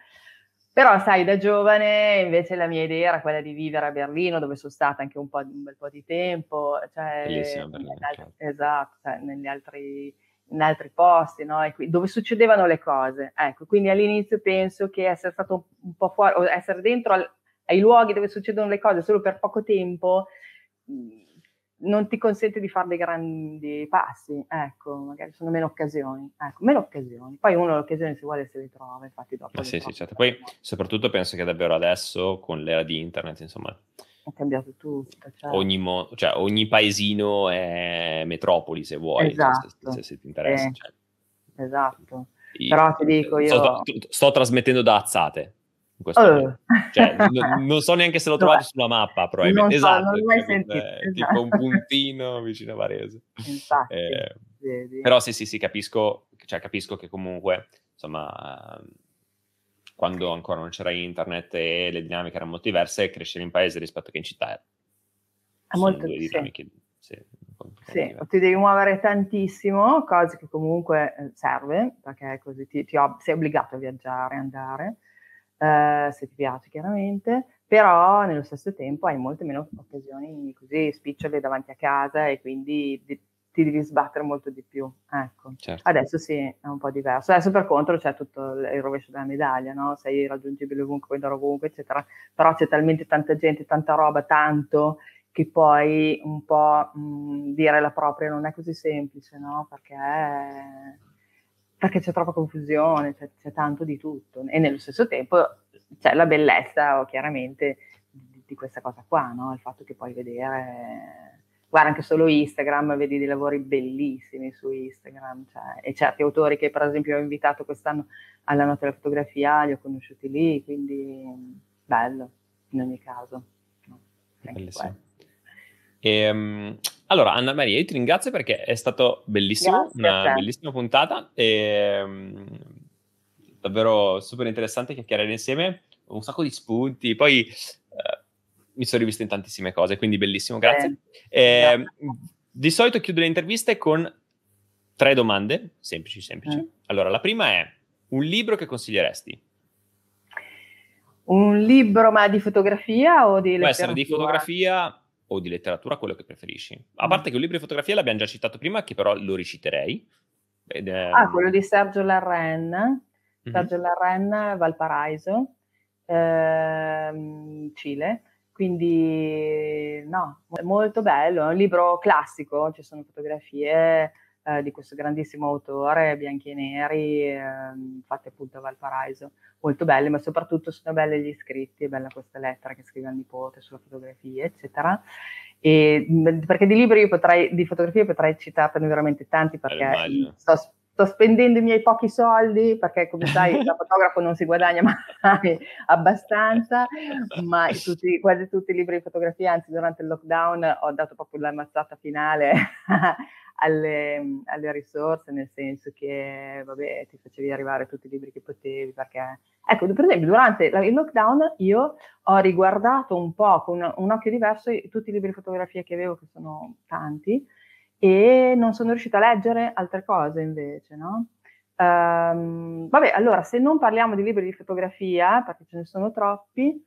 Però, sai, da giovane invece la mia idea era quella di vivere a Berlino, dove sono stata anche un, un bel po' di tempo, cioè,
Berlino,
certo. esatto, cioè, negli altri, in altri posti, no? qui, dove succedevano le cose. Ecco, quindi all'inizio penso che essere stato un, un po' fuori, o essere dentro al, ai luoghi dove succedono le cose solo per poco tempo, non ti consente di fare dei grandi passi, ecco, magari sono meno occasioni, ecco, meno occasioni. Poi uno l'occasione si vuole se le trova, infatti dopo.
Eh sì, sì, certo. Poi soprattutto penso che davvero adesso, con l'era di internet, insomma...
È cambiato tutto.
Cioè. Ogni, mo- cioè, ogni paesino è metropoli, se vuoi,
esatto.
se, se, se, ti interessa.
Eh. Cioè. Esatto. Io, Però ti dico io...
Sto, sto trasmettendo da Azzate uh. cioè, n- non so neanche se l'ho trovato sulla mappa, probabilmente.
So,
esatto,
non l'hai sentito,
è, esatto. tipo un puntino vicino a Varese.
Infatti, eh,
però sì, sì, sì, capisco, cioè, capisco che comunque, insomma, quando ancora non c'era internet e le dinamiche erano molto diverse, crescere in paese rispetto che in città è
molto
due dinamiche.
Sì. Sì, ti devi muovere tantissimo, cose che comunque eh, serve, perché così ti, ti ob- sei obbligato a viaggiare, andare, eh, se ti piace chiaramente, però nello stesso tempo hai molte meno occasioni così spicciole davanti a casa e quindi di, ti devi sbattere molto di più. Ecco.
Certo.
Adesso sì, è un po' diverso. Adesso per contro c'è tutto il rovescio della medaglia, no? sei raggiungibile ovunque, puoi andare ovunque, eccetera, però c'è talmente tanta gente, tanta roba, tanto che poi un po' mh, dire la propria non è così semplice, no? Perché perché c'è troppa confusione, c'è, c'è, tanto di tutto e nello stesso tempo c'è la bellezza chiaramente di, di questa cosa qua, no? il fatto che puoi vedere, guarda anche solo Instagram, vedi dei lavori bellissimi su Instagram cioè, e certi autori che per esempio ho invitato quest'anno alla notte della fotografia li ho conosciuti lì, quindi bello in ogni caso. No?
Bellissimo. E, um, allora, Anna Maria, io ti ringrazio perché è stato bellissimo,
Grazie
una bellissima puntata e um, davvero super interessante chiacchierare insieme, un sacco di spunti, poi uh, mi sono rivisto in tantissime cose, quindi bellissimo, grazie. Eh, e, di solito chiudo le interviste con tre domande, semplici, semplici. Mm. Allora, la prima è un libro che consiglieresti?
Un libro ma di fotografia o di
letteratura? Può essere di fotografia o di letteratura, quello che preferisci. A mm. parte che un libro di fotografia l'abbiamo già citato prima, che però lo riciterei.
Ed è... Ah, quello di Sergio Larren, mm-hmm. Sergio Larren, Valparaiso, ehm, Cile. Quindi, no, molto bello. È un libro classico, ci sono fotografie eh, di questo grandissimo autore, bianchi e neri, eh, fatte appunto a Valparaiso, molto belle, ma soprattutto sono belle gli scritti, è bella questa lettera che scrive al nipote sulla fotografia, eccetera. E, perché di libri io potrei, di fotografie potrei citarne veramente tanti perché sto, sto, spendendo i miei pochi soldi perché come sai da fotografo non si guadagna mai abbastanza, ma tutti, quasi tutti i libri di fotografia, anzi durante il lockdown ho dato proprio la mazzata finale alle, alle, risorse, nel senso che vabbè, ti facevi arrivare tutti i libri che potevi, perché ecco, per esempio, durante il lockdown io ho riguardato un po' con un occhio diverso tutti i libri di fotografia che avevo, che sono tanti, e non sono riuscita a leggere altre cose invece, no? Um, vabbè, allora, se non parliamo di libri di fotografia, perché ce ne sono troppi,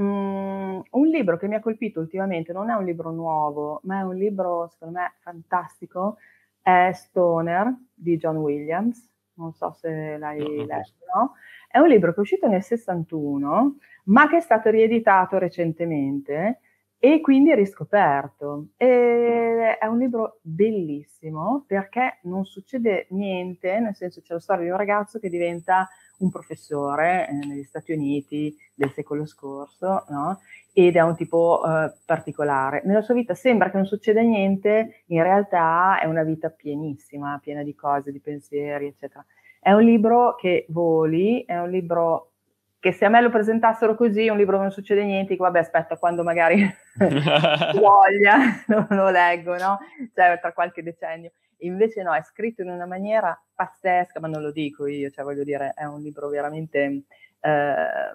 Mm, un libro che mi ha colpito ultimamente non è un libro nuovo, ma è un libro secondo me fantastico, è Stoner di John Williams, non so se l'hai no, letto, no? È un libro che è uscito nel 61, ma che è stato rieditato recentemente e quindi riscoperto. E è un libro bellissimo perché non succede niente, nel senso c'è la storia di un ragazzo che diventa un professore eh, negli Stati Uniti del secolo scorso, no? ed è un tipo eh, particolare. Nella sua vita sembra che non succeda niente, in realtà è una vita pienissima, piena di cose, di pensieri, eccetera. È un libro che voli, è un libro che se a me lo presentassero così, un libro non succede niente, dico vabbè aspetta quando magari voglia, non lo leggo, no? Cioè tra qualche decennio. Invece no, è scritto in una maniera pazzesca, ma non lo dico io, cioè voglio dire, è un libro veramente eh,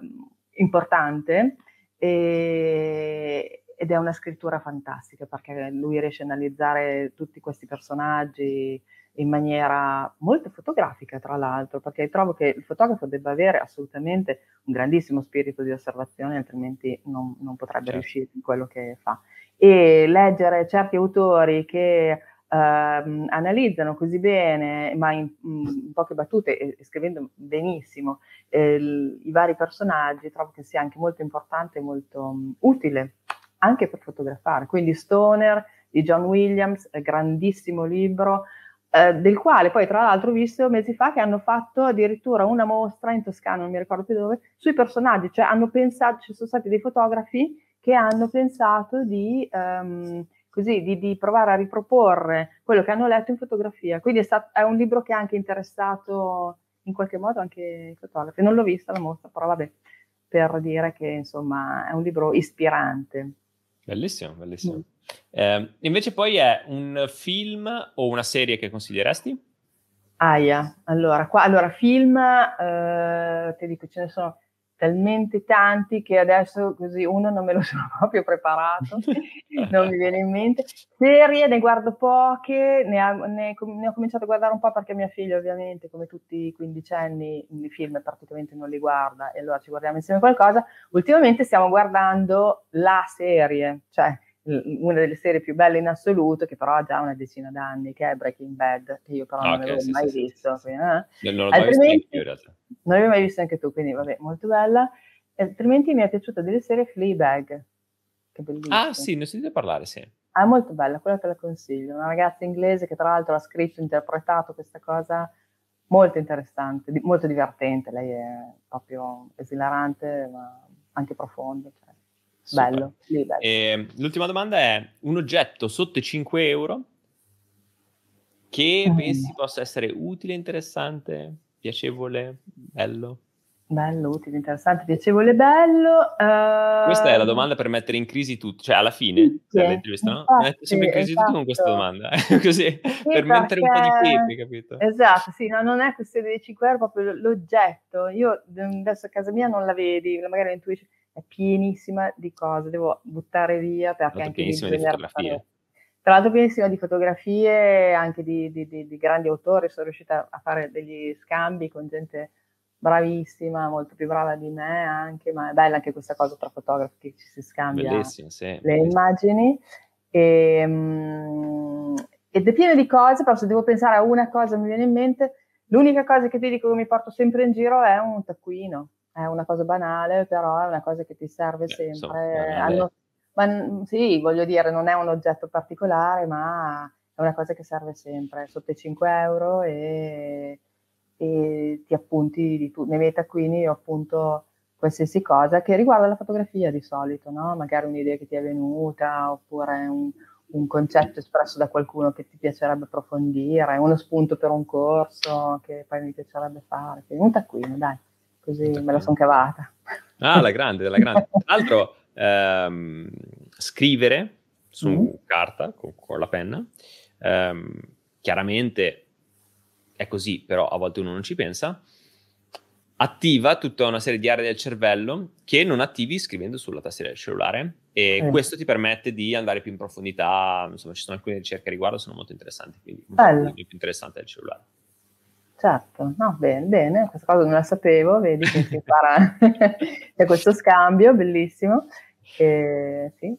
importante e, ed è una scrittura fantastica perché lui riesce a analizzare tutti questi personaggi in maniera molto fotografica, tra l'altro, perché trovo che il fotografo debba avere assolutamente un grandissimo spirito di osservazione, altrimenti non, non potrebbe certo. riuscire in quello che fa. E leggere certi autori che Uh, analizzano così bene, ma in, in poche battute e, e scrivendo benissimo eh, i vari personaggi, trovo che sia anche molto importante e molto um, utile anche per fotografare. Quindi Stoner di John Williams, grandissimo libro, eh, del quale poi tra l'altro ho visto mesi fa che hanno fatto addirittura una mostra in Toscana, non mi ricordo più dove, sui personaggi, cioè hanno pensato, ci sono stati dei fotografi che hanno pensato di... Um, così di, di, provare a riproporre quello che hanno letto in fotografia. Quindi è, stato, è, un libro che ha anche interessato in qualche modo anche i fotografi. Non l'ho vista la mostra, però vabbè, per dire che insomma è un libro ispirante.
Bellissimo, bellissimo. Mm. Eh, invece poi è un film o una serie che consiglieresti?
Aia, allora, qua, allora film, eh, ti dico, ce ne sono talmente tanti che adesso così uno non me lo sono proprio preparato, non mi viene in mente. Serie ne guardo poche, ne, ha, ne, ne, ho cominciato a guardare un po' perché mia figlia ovviamente, come tutti i quindicenni, i film praticamente non li guarda e allora ci guardiamo insieme qualcosa. Ultimamente stiamo guardando la serie, cioè una delle serie più belle in assoluto, che però ha già una decina d'anni, che è Breaking Bad, che io però non okay, avevo sì, mai sì, visto. Sì, quindi, eh? Non l'ho mai visto anche in realtà. Non l'avevo mai visto anche tu, quindi vabbè, molto bella. Altrimenti mi è piaciuta delle serie Fleabag, che bellissima.
Ah sì, ne ho sentito parlare, sì.
Ah, molto bella, quella te la consiglio. Una ragazza inglese che tra l'altro ha scritto, interpretato questa cosa molto interessante, molto divertente. Lei è proprio esilarante, ma anche profonda. Cioè. Bello,
bello. E, l'ultima domanda è un oggetto sotto i 5 euro che mm. pensi possa essere utile, interessante, piacevole, bello?
Bello, utile, interessante, piacevole, bello.
Uh... Questa è la domanda per mettere in crisi tutto, cioè alla fine sì, dell'intervista, no? Metto sempre in crisi esatto. tutto con questa esatto. domanda, così, sì, per perché... mettere un po' di pepe, capito?
Esatto, sì, no, non è questione dei 5 euro, proprio l'oggetto. Io adesso a casa mia non la vedi, magari la intuisci è pienissima di cose, devo buttare via perché anche
pienissima di fotografie.
Tra l'altro pienissima di fotografie, anche di, di, di, di, grandi autori, sono riuscita a fare degli scambi con gente bravissima, molto più brava di me anche, ma è bella anche questa cosa tra fotografi che ci si scambia
sì,
le immagini. E, um, ed è pieno di cose, però se devo pensare a una cosa mi viene in mente, l'unica cosa che ti dico che mi porto sempre in giro è un taccuino. È una cosa banale, però è una cosa che ti serve Beh, sempre. Hanno, ma sì, voglio dire, non è un oggetto particolare, ma è una cosa che serve sempre, sotto i 5 euro e, e ti appunti di tutto. Nei miei taccuini io appunto qualsiasi cosa che riguarda la fotografia di solito, no? magari un'idea che ti è venuta oppure un, un, concetto espresso da qualcuno che ti piacerebbe approfondire, uno spunto per un corso che poi mi piacerebbe fare. Quindi un taccuino, dai, così me la sono cavata.
Ah, la grande, la grande. Tra l'altro, ehm, scrivere su mm-hmm. carta con, con, la penna, ehm, chiaramente è così, però a volte uno non ci pensa attiva tutta una serie di aree del cervello che non attivi scrivendo sulla tastiera del cellulare e eh. questo ti permette di andare più in profondità, insomma ci sono alcune ricerche a riguardo, sono molto interessanti, quindi Bello. più interessante del cellulare.
Certo, no, bene, bene, questa cosa non la sapevo, vedi che si farà c'è questo scambio, bellissimo, e, sì,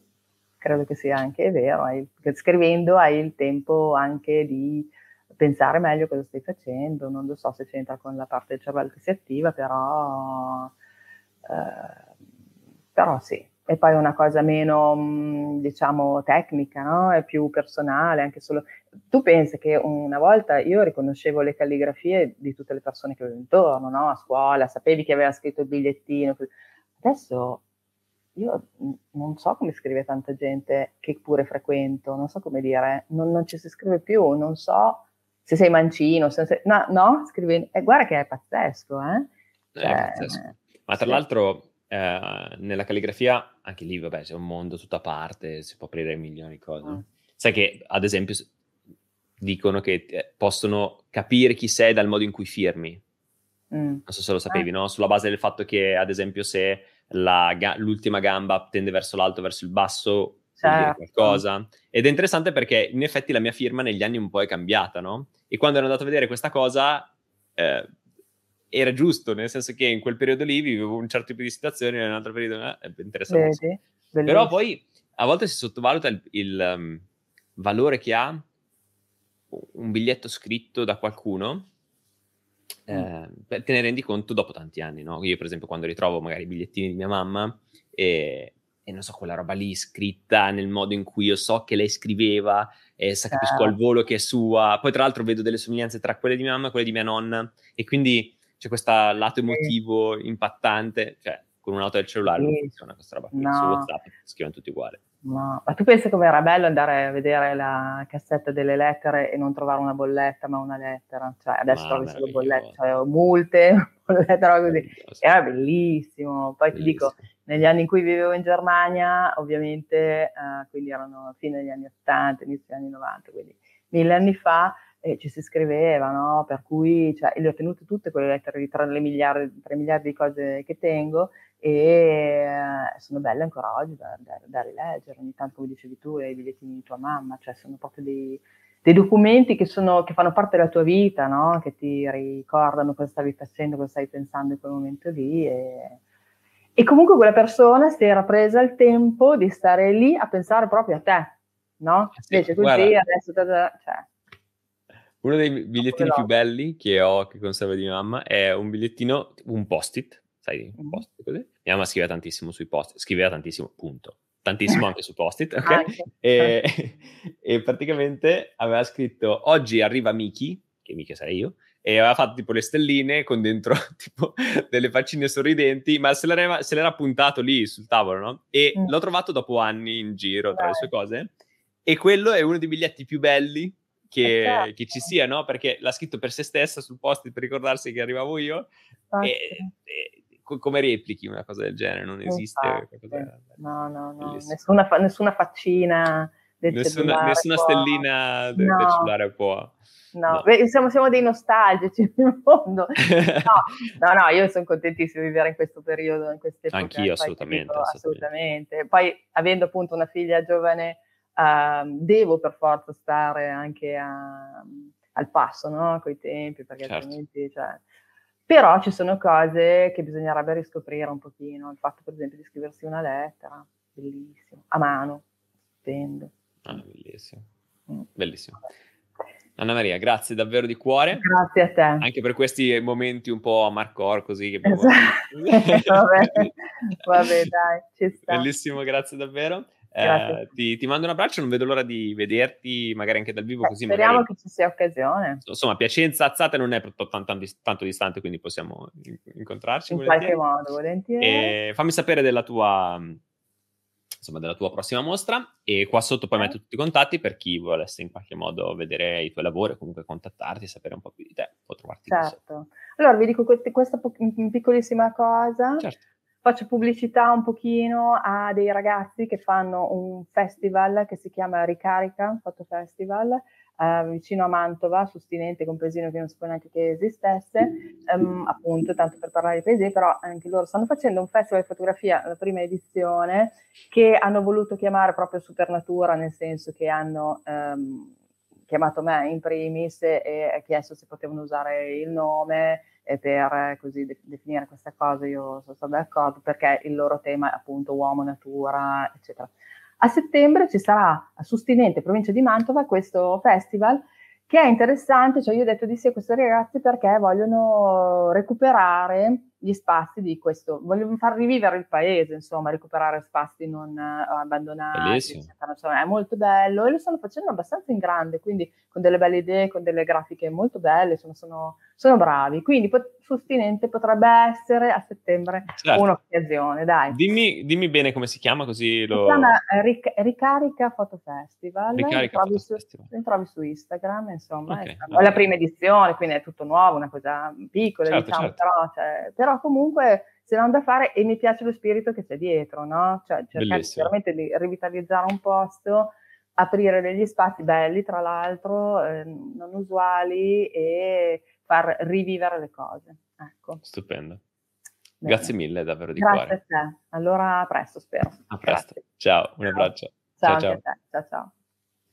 credo che sia anche vero, hai, scrivendo hai il tempo anche di pensare meglio cosa stai facendo, non lo so se c'entra con la parte del cervello che si attiva, però, eh, però sì. E poi una cosa meno, mm, diciamo, tecnica, no? È più personale, anche solo... Tu pensi che una volta io riconoscevo le calligrafie di tutte le persone che avevo intorno, no? A scuola, sapevi che aveva scritto il bigliettino. Adesso io non so come scrive tanta gente che pure frequento, non so come dire, non, non ci si scrive più, non so se sei mancino, se sei, no, no, scrivi, eh, guarda che è pazzesco, eh?
Cioè, è pazzesco. Ma tra sì. l'altro eh, nella calligrafia, anche lì, vabbè, c'è un mondo tutto a parte, si può aprire milioni di cose. Mm. Sai che, ad esempio, dicono che eh, possono capire chi sei dal modo in cui firmi. Mm. Non so se lo sapevi, ah. no? Sulla base del fatto che, ad esempio, se la, l'ultima gamba tende verso l'alto, verso il basso, certo. qualcosa. Ed è interessante perché in effetti la mia firma negli anni un po' è cambiata, no? E quando ero andato a vedere questa cosa, eh, era giusto, nel senso che in quel periodo lì vivevo un certo tipo di situazione, in un altro periodo eh, è interessante. Vedi, Però poi a volte si sottovaluta il, il um, valore che ha un biglietto scritto da qualcuno mm. eh, te ne rendi conto dopo tanti anni, no? Io, per esempio, quando ritrovo magari i bigliettini di mia mamma e, e non so, quella roba lì scritta nel modo in cui io so che lei scriveva, e sa, capisco al volo che è sua. Poi, tra l'altro, vedo delle somiglianze tra quelle di mia mamma e quelle di mia nonna, e quindi c'è questo lato emotivo impattante, cioè con un'auto del cellulare non funziona questa roba no. su WhatsApp scrivono tutti uguali.
No, ma tu pensi come era bello andare a vedere la cassetta delle lettere e non trovare una bolletta, ma una lettera? Cioè, adesso trovi solo bollette, cioè multe, bollette, così. Era bellissimo. Poi bellissimo. ti dico, negli anni in cui vivevo in Germania, ovviamente, eh, quindi erano fine degli anni 80, inizio degli anni 90, quindi mille anni fa, eh, ci si scriveva, no? Per cui cioè, le ho tenute tutte quelle lettere tra le miliardi, tra miliardi di cose che tengo e eh, sono belle ancora oggi da, da, da, rileggere, ogni tanto come dicevi tu, i bigliettini di tua mamma, cioè sono proprio dei, dei documenti che, sono, che, fanno parte della tua vita, no? Che ti ricordano cosa stavi facendo, cosa stai pensando in quel momento lì e e comunque quella persona si era presa il tempo di stare lì a pensare proprio a te, no? Eh sì, Invece così guarda, adesso... Cioè,
uno dei bigliettini più belli che ho, che conservo di mia mamma, è un bigliettino, un post-it, sai, un mm. post-it così. Mia mamma scriveva tantissimo sui post scriveva tantissimo, punto. Tantissimo anche su post-it, ok? E, e, praticamente aveva scritto, oggi arriva Miki, che Miki sarei io, e aveva fatto tipo le stelline con dentro tipo delle faccine sorridenti, ma se l'era, se l'era puntato lì sul tavolo, no? E mm. l'ho trovato dopo anni in giro tra le sue cose. E quello è uno dei biglietti più belli che, esatto. che ci sia, no? Perché l'ha scritto per se stessa sul post per ricordarsi che arrivavo io. Esatto. E, e, come replichi una cosa del genere, non esiste.
No, no, no, nessuna, nessuna faccina
nessuna, nessuna stellina del, no. del cellulare può.
No, no. Beh, siamo, siamo, dei nostalgici nel mondo. No, no, no, io sono contentissima di vivere in questo periodo, in queste.
Anch'io, assolutamente,
assolutamente. assolutamente. Poi, avendo appunto una figlia giovane, uh, devo per forza stare anche a, al passo, no? Coi tempi, perché certo. altrimenti, cioè... Però ci sono cose che bisognerebbe riscoprire un pochino. Il fatto, per esempio, di scriversi una lettera, bellissimo, a mano, stupendo.
Ah, bellissimo. Mm. Bellissimo. Anna Maria, grazie davvero di cuore.
Grazie a te.
Anche per questi momenti un po' a Marcor così che.
Esatto. vabbè. vabbè, dai, ci sta.
Bellissimo, grazie davvero. Eh, ti, ti, mando un abbraccio, non vedo l'ora di vederti magari anche dal vivo.
Eh,
così
speriamo
magari...
che ci sia occasione.
Insomma, Piacenza Azzate non è tanto, tanto, tanto distante, quindi possiamo incontrarci.
In volentieri. qualche modo, volentieri.
E fammi sapere della tua, insomma, della tua prossima mostra e qua sotto poi eh. metto tutti i contatti per chi volesse in qualche modo vedere i tuoi lavori comunque contattarti, sapere un po' più di te, può trovarti
Certo. Allora vi dico questa piccolissima cosa.
Certo
faccio pubblicità un pochino a dei ragazzi che fanno un festival che si chiama Ricarica Foto Festival eh, vicino a Mantova, su Stinente con Pesino che non sapevo neanche che esistesse, um, appunto tanto per parlare di paesi, però anche loro stanno facendo un festival di fotografia, la prima edizione, che hanno voluto chiamare proprio Supernatura, nel senso che hanno um, chiamato me in primis e, e chiesto se potevano usare il nome e per così de- definire questa cosa io sono stata d'accordo perché il loro tema è appunto uomo, natura, eccetera. A settembre ci sarà a Sustinente, provincia di Mantova, questo festival che è interessante, cioè io ho detto di sì a questi ragazzi perché vogliono recuperare gli spazi di questo, vogliono far rivivere il paese, insomma, recuperare spazi non uh, abbandonati, insomma, è molto bello e lo stanno facendo abbastanza in grande, quindi con delle belle idee, con delle grafiche molto belle, insomma, sono, sono bravi, quindi pot- Sustinente potrebbe essere a settembre certo. un'occasione, dai.
Dimmi, dimmi, bene come si chiama così lo...
Si chiama Ric- Ricarica Foto Festival,
Ricarica
trovi,
Foto
su, Festival. trovi su Instagram, insomma,
okay,
è, okay. la prima edizione, quindi è tutto nuovo, una cosa piccola,
certo,
diciamo,
certo.
Però, cioè, però però comunque se non da fare e mi piace lo spirito che c'è dietro, no? Cioè cercare veramente di rivitalizzare un posto, aprire degli spazi belli, tra l'altro, eh, non usuali e far rivivere le cose. Ecco.
Stupendo. Bene. Grazie mille davvero di
Grazie
cuore.
Grazie a te. Allora a presto, spero.
A presto. Grazie. Ciao, un abbraccio.
Ciao, ciao, ciao. ciao, ciao.